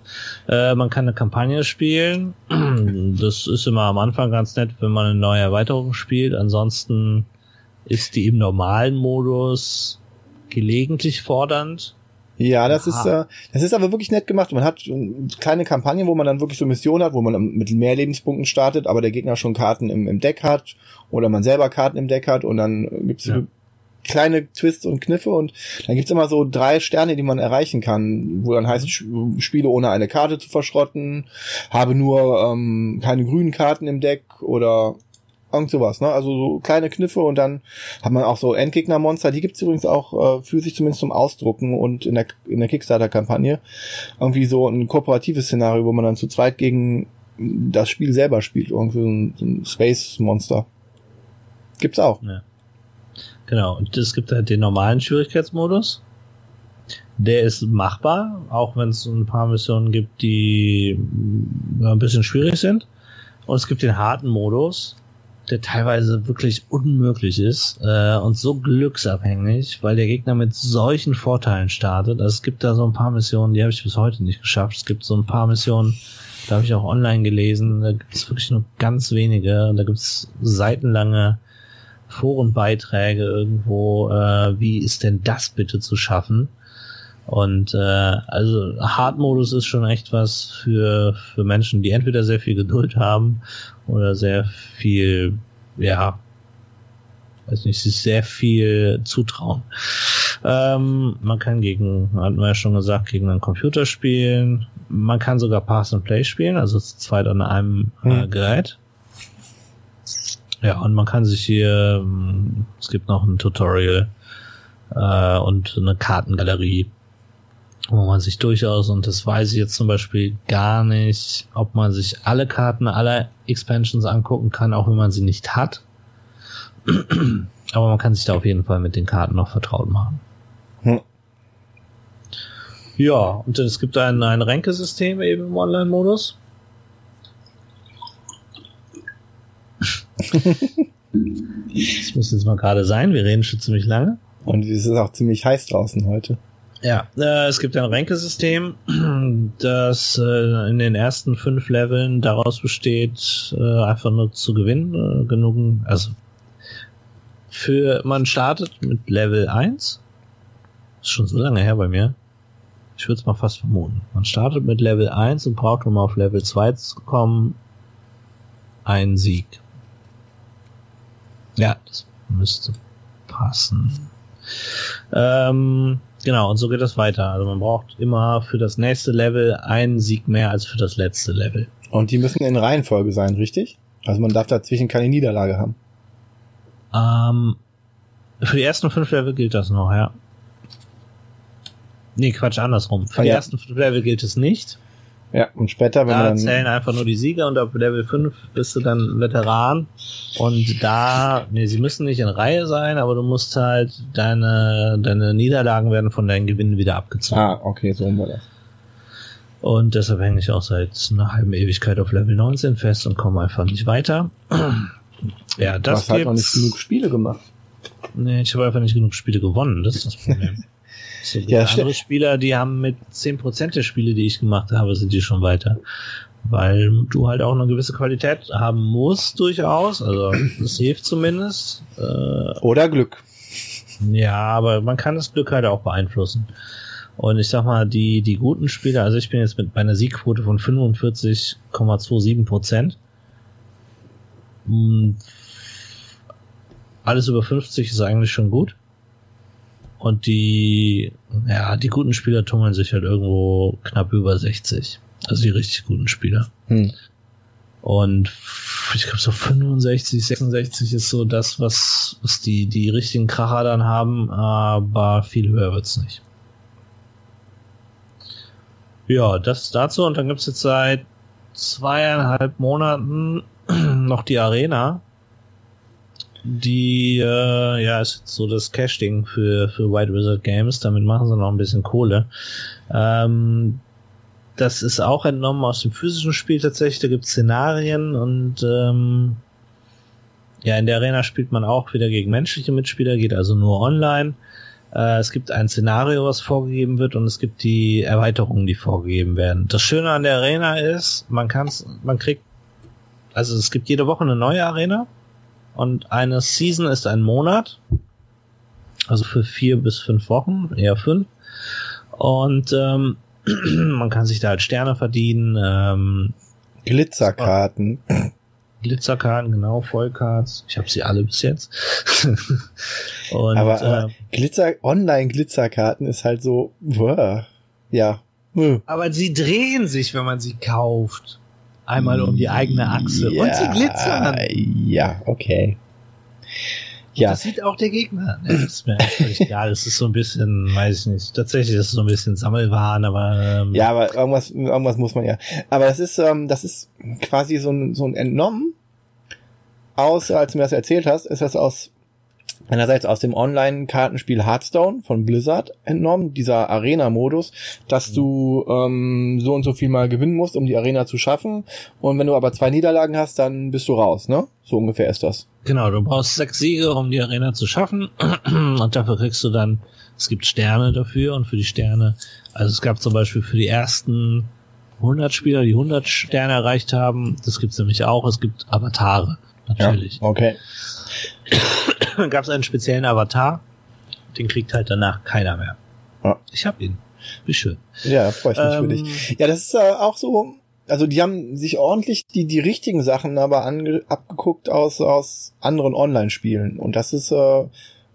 Äh, man kann eine Kampagne spielen. Das ist immer am Anfang ganz nett, wenn man eine neue Erweiterung spielt. Ansonsten ist die im normalen Modus gelegentlich fordernd. Ja, das Aha. ist äh, das ist aber wirklich nett gemacht. Man hat kleine Kampagnen, wo man dann wirklich so Missionen hat, wo man mit mehr Lebenspunkten startet, aber der Gegner schon Karten im, im Deck hat oder man selber Karten im Deck hat und dann gibt es ja. kleine Twists und Kniffe und dann gibt's immer so drei Sterne, die man erreichen kann, wo dann heißt, spiele ohne eine Karte zu verschrotten, habe nur ähm, keine grünen Karten im Deck oder Irgend sowas, ne? Also so kleine Kniffe und dann hat man auch so Endgegnermonster, die gibt's übrigens auch äh, für sich zumindest zum Ausdrucken und in der, in der Kickstarter-Kampagne. Irgendwie so ein kooperatives Szenario, wo man dann zu zweit gegen das Spiel selber spielt, irgendwie so ein, so ein Space-Monster. Gibt's auch. Ja. Genau, und es gibt halt den normalen Schwierigkeitsmodus. Der ist machbar, auch wenn es ein paar Missionen gibt, die ein bisschen schwierig sind. Und es gibt den harten Modus, der teilweise wirklich unmöglich ist äh, und so glücksabhängig, weil der Gegner mit solchen Vorteilen startet. Also es gibt da so ein paar Missionen, die habe ich bis heute nicht geschafft. Es gibt so ein paar Missionen, da habe ich auch online gelesen, da gibt es wirklich nur ganz wenige. Da gibt es seitenlange Forenbeiträge irgendwo, äh, wie ist denn das bitte zu schaffen? Und äh, also Hard-Modus ist schon echt was für, für Menschen, die entweder sehr viel Geduld haben oder sehr viel, ja, weiß nicht, sehr viel zutrauen. Ähm, man kann gegen, hatten wir ja schon gesagt, gegen einen Computer spielen. Man kann sogar Pass and Play spielen, also zu zweit an einem äh, hm. Gerät. Ja, und man kann sich hier, es gibt noch ein Tutorial äh, und eine Kartengalerie wo man sich durchaus, und das weiß ich jetzt zum Beispiel gar nicht, ob man sich alle Karten aller Expansions angucken kann, auch wenn man sie nicht hat. Aber man kann sich da auf jeden Fall mit den Karten noch vertraut machen. Hm. Ja, und es gibt ein, ein Ränkesystem eben im Online-Modus. das muss jetzt mal gerade sein, wir reden schon ziemlich lange. Und es ist auch ziemlich heiß draußen heute. Ja, äh, es gibt ein Ränkesystem, das äh, in den ersten fünf Leveln daraus besteht, äh, einfach nur zu gewinnen. Äh, genug, also für man startet mit Level 1. Ist schon so lange her bei mir. Ich würde es mal fast vermuten. Man startet mit Level 1 und braucht, um auf Level 2 zu kommen, einen Sieg. Ja, das müsste passen. Ähm, Genau, und so geht das weiter. Also man braucht immer für das nächste Level einen Sieg mehr als für das letzte Level. Und die müssen in Reihenfolge sein, richtig? Also man darf dazwischen keine Niederlage haben. Ähm, für die ersten fünf Level gilt das noch, ja. Nee, Quatsch, andersrum. Für Ah, die ja. ersten fünf Level gilt es nicht. Ja, und später, wenn Da man zählen dann, einfach nur die Sieger und ab Level 5 bist du dann Veteran. Und da, nee, sie müssen nicht in Reihe sein, aber du musst halt deine, deine Niederlagen werden von deinen Gewinnen wieder abgezogen. ah, okay, so war das. Und deshalb hänge ich auch seit einer halben Ewigkeit auf Level 19 fest und komme einfach nicht weiter. ja, Du das hast halt noch nicht genug Spiele gemacht. Nee, ich habe einfach nicht genug Spiele gewonnen, das ist das Problem. So, Ja, andere Spieler, die haben mit 10% der Spiele, die ich gemacht habe, sind die schon weiter. Weil du halt auch eine gewisse Qualität haben musst, durchaus. Also, das hilft zumindest. Äh, Oder Glück. ja, aber man kann das Glück halt auch beeinflussen. Und ich sag mal, die, die guten Spieler, also ich bin jetzt mit bei einer Siegquote von 45,27 Prozent. Mm, Alles über 50 ist eigentlich schon gut. Und die, ja, die guten Spieler tummeln sich halt irgendwo knapp über 60. Also die richtig guten Spieler. Hm. Und ich glaube so 65, 66 ist so das, was, was die, die richtigen Kracher dann haben, aber viel höher wird's nicht. Ja, das dazu. Und dann gibt's jetzt seit zweieinhalb Monaten noch die Arena. Die, äh, ja, ist so das Cash-Ding für, für White Wizard Games. Damit machen sie noch ein bisschen Kohle. Ähm, das ist auch entnommen aus dem physischen Spiel tatsächlich. Da gibt es Szenarien und ähm, ja, in der Arena spielt man auch wieder gegen menschliche Mitspieler, geht also nur online. Äh, es gibt ein Szenario, was vorgegeben wird und es gibt die Erweiterungen, die vorgegeben werden. Das Schöne an der Arena ist, man kann's, man kriegt, also es gibt jede Woche eine neue Arena und eine Season ist ein Monat, also für vier bis fünf Wochen, eher fünf. Und ähm, man kann sich da halt Sterne verdienen, ähm, Glitzerkarten. Glitzerkarten, genau, Vollcards. Ich habe sie alle bis jetzt. Und aber aber äh, Glitzer, Online-Glitzerkarten ist halt so, wow. ja. Aber sie drehen sich, wenn man sie kauft. Einmal um die eigene Achse. Und sie glitzern. Ja, okay. Ja, Das sieht auch der Gegner. Ne, das ist mir völlig egal. Das ist so ein bisschen, weiß ich nicht. Tatsächlich ist es so ein bisschen Sammelwahn, aber ähm, ja, aber irgendwas, irgendwas muss man ja. Aber das ist, ähm, das ist quasi so ein, so ein entnommen aus, als du mir das erzählt hast, ist das aus einerseits aus dem Online-Kartenspiel Hearthstone von Blizzard entnommen, dieser Arena-Modus, dass du ähm, so und so viel mal gewinnen musst, um die Arena zu schaffen. Und wenn du aber zwei Niederlagen hast, dann bist du raus, ne? So ungefähr ist das. Genau, du brauchst sechs Siege, um die Arena zu schaffen. Und dafür kriegst du dann, es gibt Sterne dafür und für die Sterne, also es gab zum Beispiel für die ersten 100 Spieler, die 100 Sterne erreicht haben, das gibt's nämlich auch, es gibt Avatare, natürlich. Okay. Dann gab's einen speziellen Avatar, den kriegt halt danach keiner mehr. Ja. Ich hab ihn. Wie schön. Ja, freue ich mich für Ähm, dich. Ja, das ist äh, auch so, also die haben sich ordentlich die, die richtigen Sachen aber ange, abgeguckt aus, aus anderen Online-Spielen. Und das ist äh,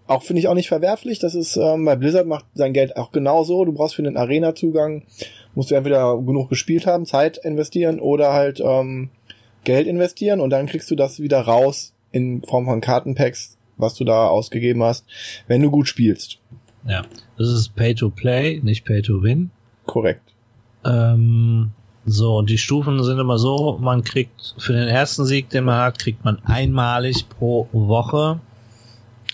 auch, finde ich, auch nicht verwerflich. Das ist, ähm, bei Blizzard macht sein Geld auch genauso. Du brauchst für den Arena-Zugang, musst du entweder genug gespielt haben, Zeit investieren oder halt ähm, Geld investieren und dann kriegst du das wieder raus in Form von Kartenpacks, was du da ausgegeben hast, wenn du gut spielst. Ja. Das ist Pay to Play, nicht Pay to Win. Korrekt. Ähm, so, und die Stufen sind immer so, man kriegt für den ersten Sieg, den man hat, kriegt man einmalig pro Woche,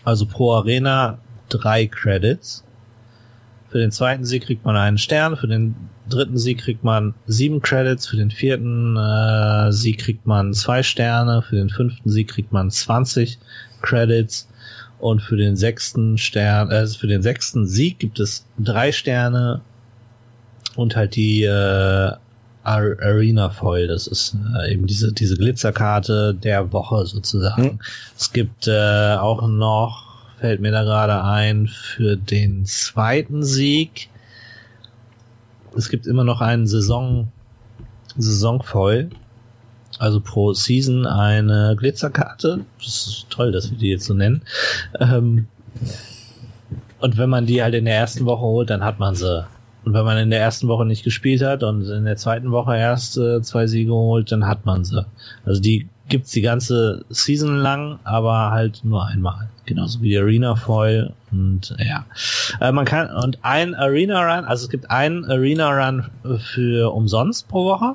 also pro Arena, drei Credits. Für den zweiten Sieg kriegt man einen Stern, für den dritten Sieg kriegt man sieben Credits, für den vierten äh, Sieg kriegt man zwei Sterne, für den fünften Sieg kriegt man 20 Credits und für den sechsten Stern, äh, für den sechsten Sieg gibt es drei Sterne und halt die äh, Ar Arena Foil, das ist äh, eben diese diese Glitzerkarte der Woche sozusagen. Hm. Es gibt äh, auch noch fällt mir da gerade ein für den zweiten Sieg. Es gibt immer noch einen Saison Saison Foil. Also pro Season eine Glitzerkarte. Das ist toll, dass wir die jetzt so nennen. Ähm, und wenn man die halt in der ersten Woche holt, dann hat man sie Und wenn man in der ersten Woche nicht gespielt hat und in der zweiten Woche erst äh, zwei Siege holt, dann hat man sie. Also die gibt's die ganze Season lang, aber halt nur einmal. Genauso wie Arena Foil und ja. Äh, man kann und ein Arena Run, also es gibt einen Arena Run für umsonst pro Woche.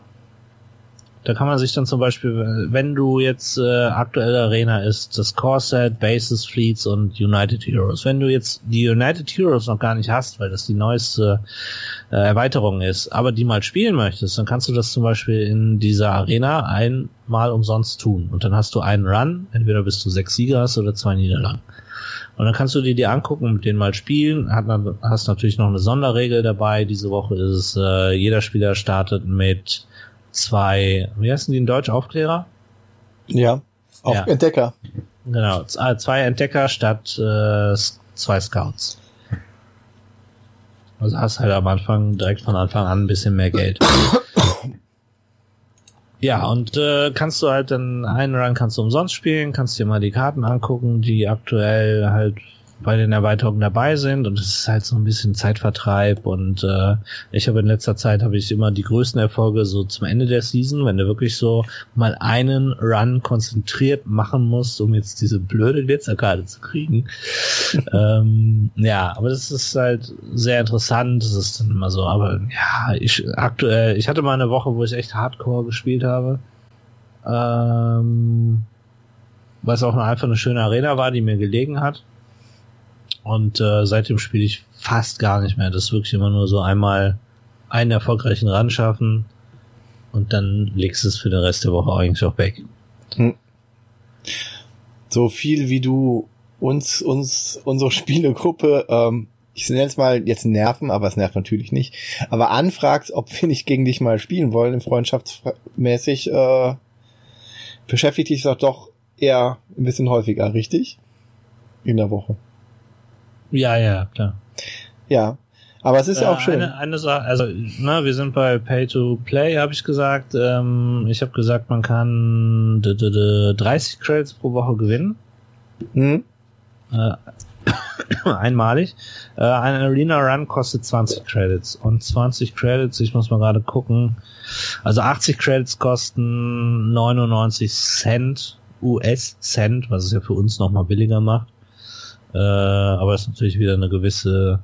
Da kann man sich dann zum Beispiel, wenn du jetzt äh, aktuelle Arena ist, das Core Set, Bases, Fleets und United Heroes. Wenn du jetzt die United Heroes noch gar nicht hast, weil das die neueste äh, Erweiterung ist, aber die mal spielen möchtest, dann kannst du das zum Beispiel in dieser Arena einmal umsonst tun. Und dann hast du einen Run, entweder bist du sechs Sieger hast oder zwei Niederlagen. Und dann kannst du dir die angucken, mit denen mal spielen. Hat, hast natürlich noch eine Sonderregel dabei. Diese Woche ist es, äh, jeder Spieler startet mit zwei, wie heißen die in Deutsch, Aufklärer? Ja, auf ja. Entdecker. Genau, äh, zwei Entdecker statt äh, zwei Scouts. Also hast halt am Anfang direkt von Anfang an ein bisschen mehr Geld. ja, und äh, kannst du halt dann einen Run kannst du umsonst spielen, kannst dir mal die Karten angucken, die aktuell halt bei den Erweiterungen dabei sind und es ist halt so ein bisschen Zeitvertreib und äh, ich habe in letzter Zeit habe ich immer die größten Erfolge so zum Ende der Season, wenn du wirklich so mal einen Run konzentriert machen musst, um jetzt diese blöde Glitzerkarte zu kriegen. ähm, ja, aber das ist halt sehr interessant, das ist dann immer so, aber ja, ich aktuell, ich hatte mal eine Woche, wo ich echt Hardcore gespielt habe. Ähm, weil es auch einfach eine schöne Arena war, die mir gelegen hat. Und äh, seitdem spiele ich fast gar nicht mehr. Das ist wirklich immer nur so einmal einen erfolgreichen Run schaffen und dann legst du es für den Rest der Woche eigentlich auch weg. Hm. So viel wie du uns, uns, unsere Spielegruppe, ähm, ich nenne es mal jetzt nerven, aber es nervt natürlich nicht, aber anfragst, ob wir nicht gegen dich mal spielen wollen, freundschaftsmäßig, äh, beschäftigt dich doch doch eher ein bisschen häufiger, richtig? In der Woche. Ja, ja, klar. Ja. Aber es ist ja auch schön. Eine, eine Sache, also, ne, wir sind bei Pay to Play, habe ich gesagt. Ähm, ich habe gesagt, man kann 30 Credits pro Woche gewinnen. Mhm. Äh, einmalig. Äh, ein Arena Run kostet 20 Credits. Und 20 Credits, ich muss mal gerade gucken. Also 80 Credits kosten 99 Cent, US Cent, was es ja für uns nochmal billiger macht. Äh, aber es ist natürlich wieder eine gewisse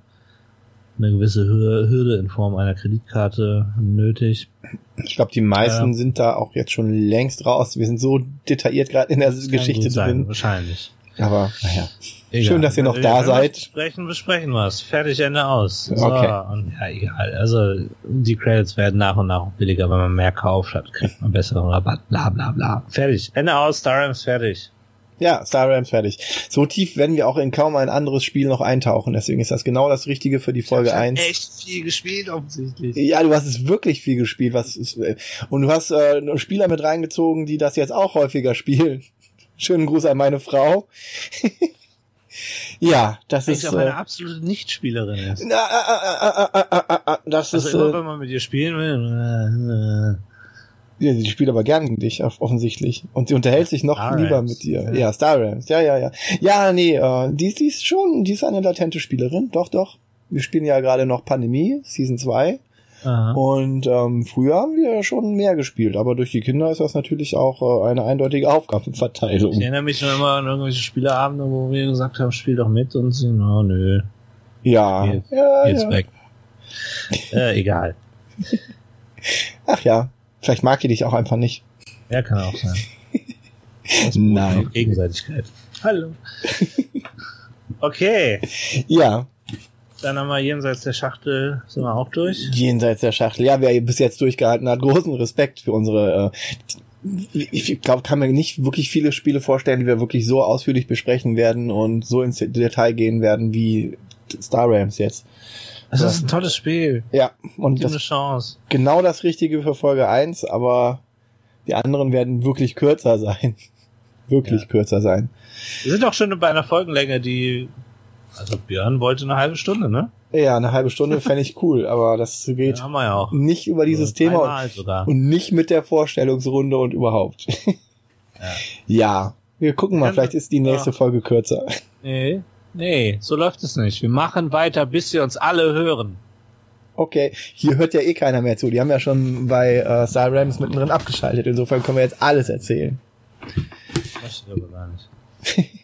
eine gewisse Hürde in Form einer Kreditkarte nötig. Ich glaube, die meisten äh, sind da auch jetzt schon längst raus. Wir sind so detailliert gerade in der Geschichte drin. Sein, wahrscheinlich. Aber naja. Egal. Schön, dass ihr noch da seid. Besprechen, besprechen was. Fertig, Ende aus. So, okay. Und ja, egal. Also die Credits werden nach und nach billiger, wenn man mehr kauft, hat, kriegt man besseren Rabatt, bla bla bla. Fertig. Ende aus, Star fertig. Ja, Star Rams fertig. So tief werden wir auch in kaum ein anderes Spiel noch eintauchen. Deswegen ist das genau das Richtige für die Folge ich 1. echt viel gespielt, offensichtlich. Ja, du hast es wirklich viel gespielt. Was ist, und du hast äh, Spieler mit reingezogen, die das jetzt auch häufiger spielen. Schönen Gruß an meine Frau. ja, das Weil ist. auch eine äh, absolute Nichtspielerin ist. Na, äh, äh, äh, äh, das also ist. Immer, wenn man mit ihr spielen will. Ja, sie spielt aber gern gegen dich, offensichtlich. Und sie unterhält sich noch Star lieber Rams. mit dir. Ja. ja, Star Rams. Ja, ja, ja. Ja, nee, äh, die, die ist schon, die ist eine latente Spielerin. Doch, doch. Wir spielen ja gerade noch Pandemie, Season 2. Aha. Und ähm, früher haben wir ja schon mehr gespielt, aber durch die Kinder ist das natürlich auch äh, eine eindeutige Aufgabenverteilung. Ich erinnere mich noch immer an irgendwelche Spieleabende, wo wir gesagt haben, spiel doch mit und sie, oh nö. Ja. Jetzt, ja, jetzt ja. weg. äh, egal. Ach ja, Vielleicht mag die dich auch einfach nicht. Ja, kann auch sein. Nein. Gegenseitigkeit. Hallo. Okay. Ja. Dann haben wir jenseits der Schachtel, sind wir auch durch? Jenseits der Schachtel. Ja, wer bis jetzt durchgehalten hat, großen Respekt für unsere, äh, ich glaube, kann mir nicht wirklich viele Spiele vorstellen, die wir wirklich so ausführlich besprechen werden und so ins Detail gehen werden wie Star Rams jetzt. Das ist ein tolles Spiel. Ja, und das, eine Chance. genau das Richtige für Folge 1, aber die anderen werden wirklich kürzer sein. wirklich ja. kürzer sein. Wir sind auch schon bei einer Folgenlänge, die, also Björn wollte eine halbe Stunde, ne? Ja, eine halbe Stunde fände ich cool, aber das geht ja, ja nicht über dieses Thema und, und, nicht mit der Vorstellungsrunde und überhaupt. ja. ja, wir gucken mal, vielleicht ist die nächste Folge kürzer. Nee, Nee, so läuft es nicht. Wir machen weiter, bis wir uns alle hören. Okay, hier hört ja eh keiner mehr zu. Die haben ja schon bei äh, Star Rams mittendrin abgeschaltet. Insofern können wir jetzt alles erzählen. Das aber gar nicht.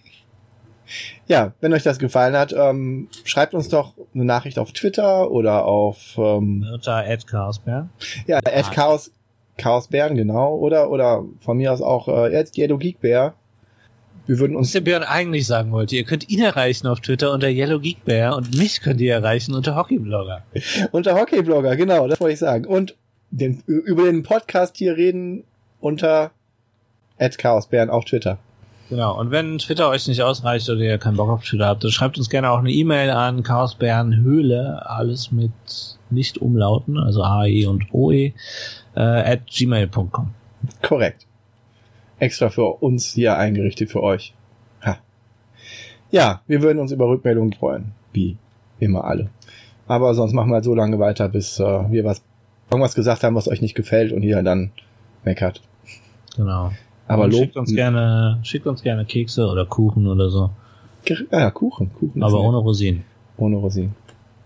Ja, wenn euch das gefallen hat, ähm, schreibt uns doch eine Nachricht auf Twitter oder auf ähm, Unter Ed Chaosbär. ja, at Chaos, Chaosbären, genau. Oder oder von mir aus auch äh, at Yellow Geekbär. Wir würden Was uns der Björn eigentlich sagen wollte, ihr könnt ihn erreichen auf Twitter unter Yellow Geek Bear und mich könnt ihr erreichen unter Hockeyblogger. unter Hockeyblogger, genau, das wollte ich sagen. Und den, über den Podcast hier reden unter at Chaosbären auf Twitter. Genau, und wenn Twitter euch nicht ausreicht oder ihr keinen Bock auf Twitter habt, dann schreibt uns gerne auch eine E-Mail an Chaosbärenhöhle, alles mit nicht umlauten, also AE und OE, äh, at gmail.com. Korrekt. Extra für uns hier eingerichtet für euch. Ha. Ja, wir würden uns über Rückmeldungen freuen. Wie immer alle. Aber sonst machen wir halt so lange weiter, bis äh, wir was irgendwas gesagt haben, was euch nicht gefällt und ihr dann meckert. Genau. Aber Und Lob. schickt uns gerne, schickt uns gerne Kekse oder Kuchen oder so. Ah, ja, Kuchen. Kuchen Aber ohne Rosinen. ohne Rosinen.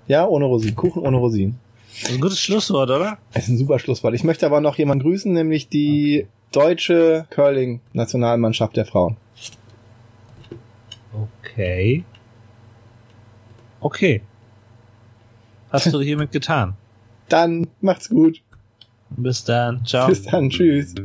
Ja, ohne Rosinen. Kuchen ohne Rosinen. Das ist ein gutes Schlusswort, oder? Das ist ein super Schlusswort. Ich möchte aber noch jemanden grüßen, nämlich die deutsche Curling-Nationalmannschaft der Frauen. Okay. Okay. Hast du hiermit getan. Dann macht's gut. Bis dann. Ciao. Bis dann. Tschüss.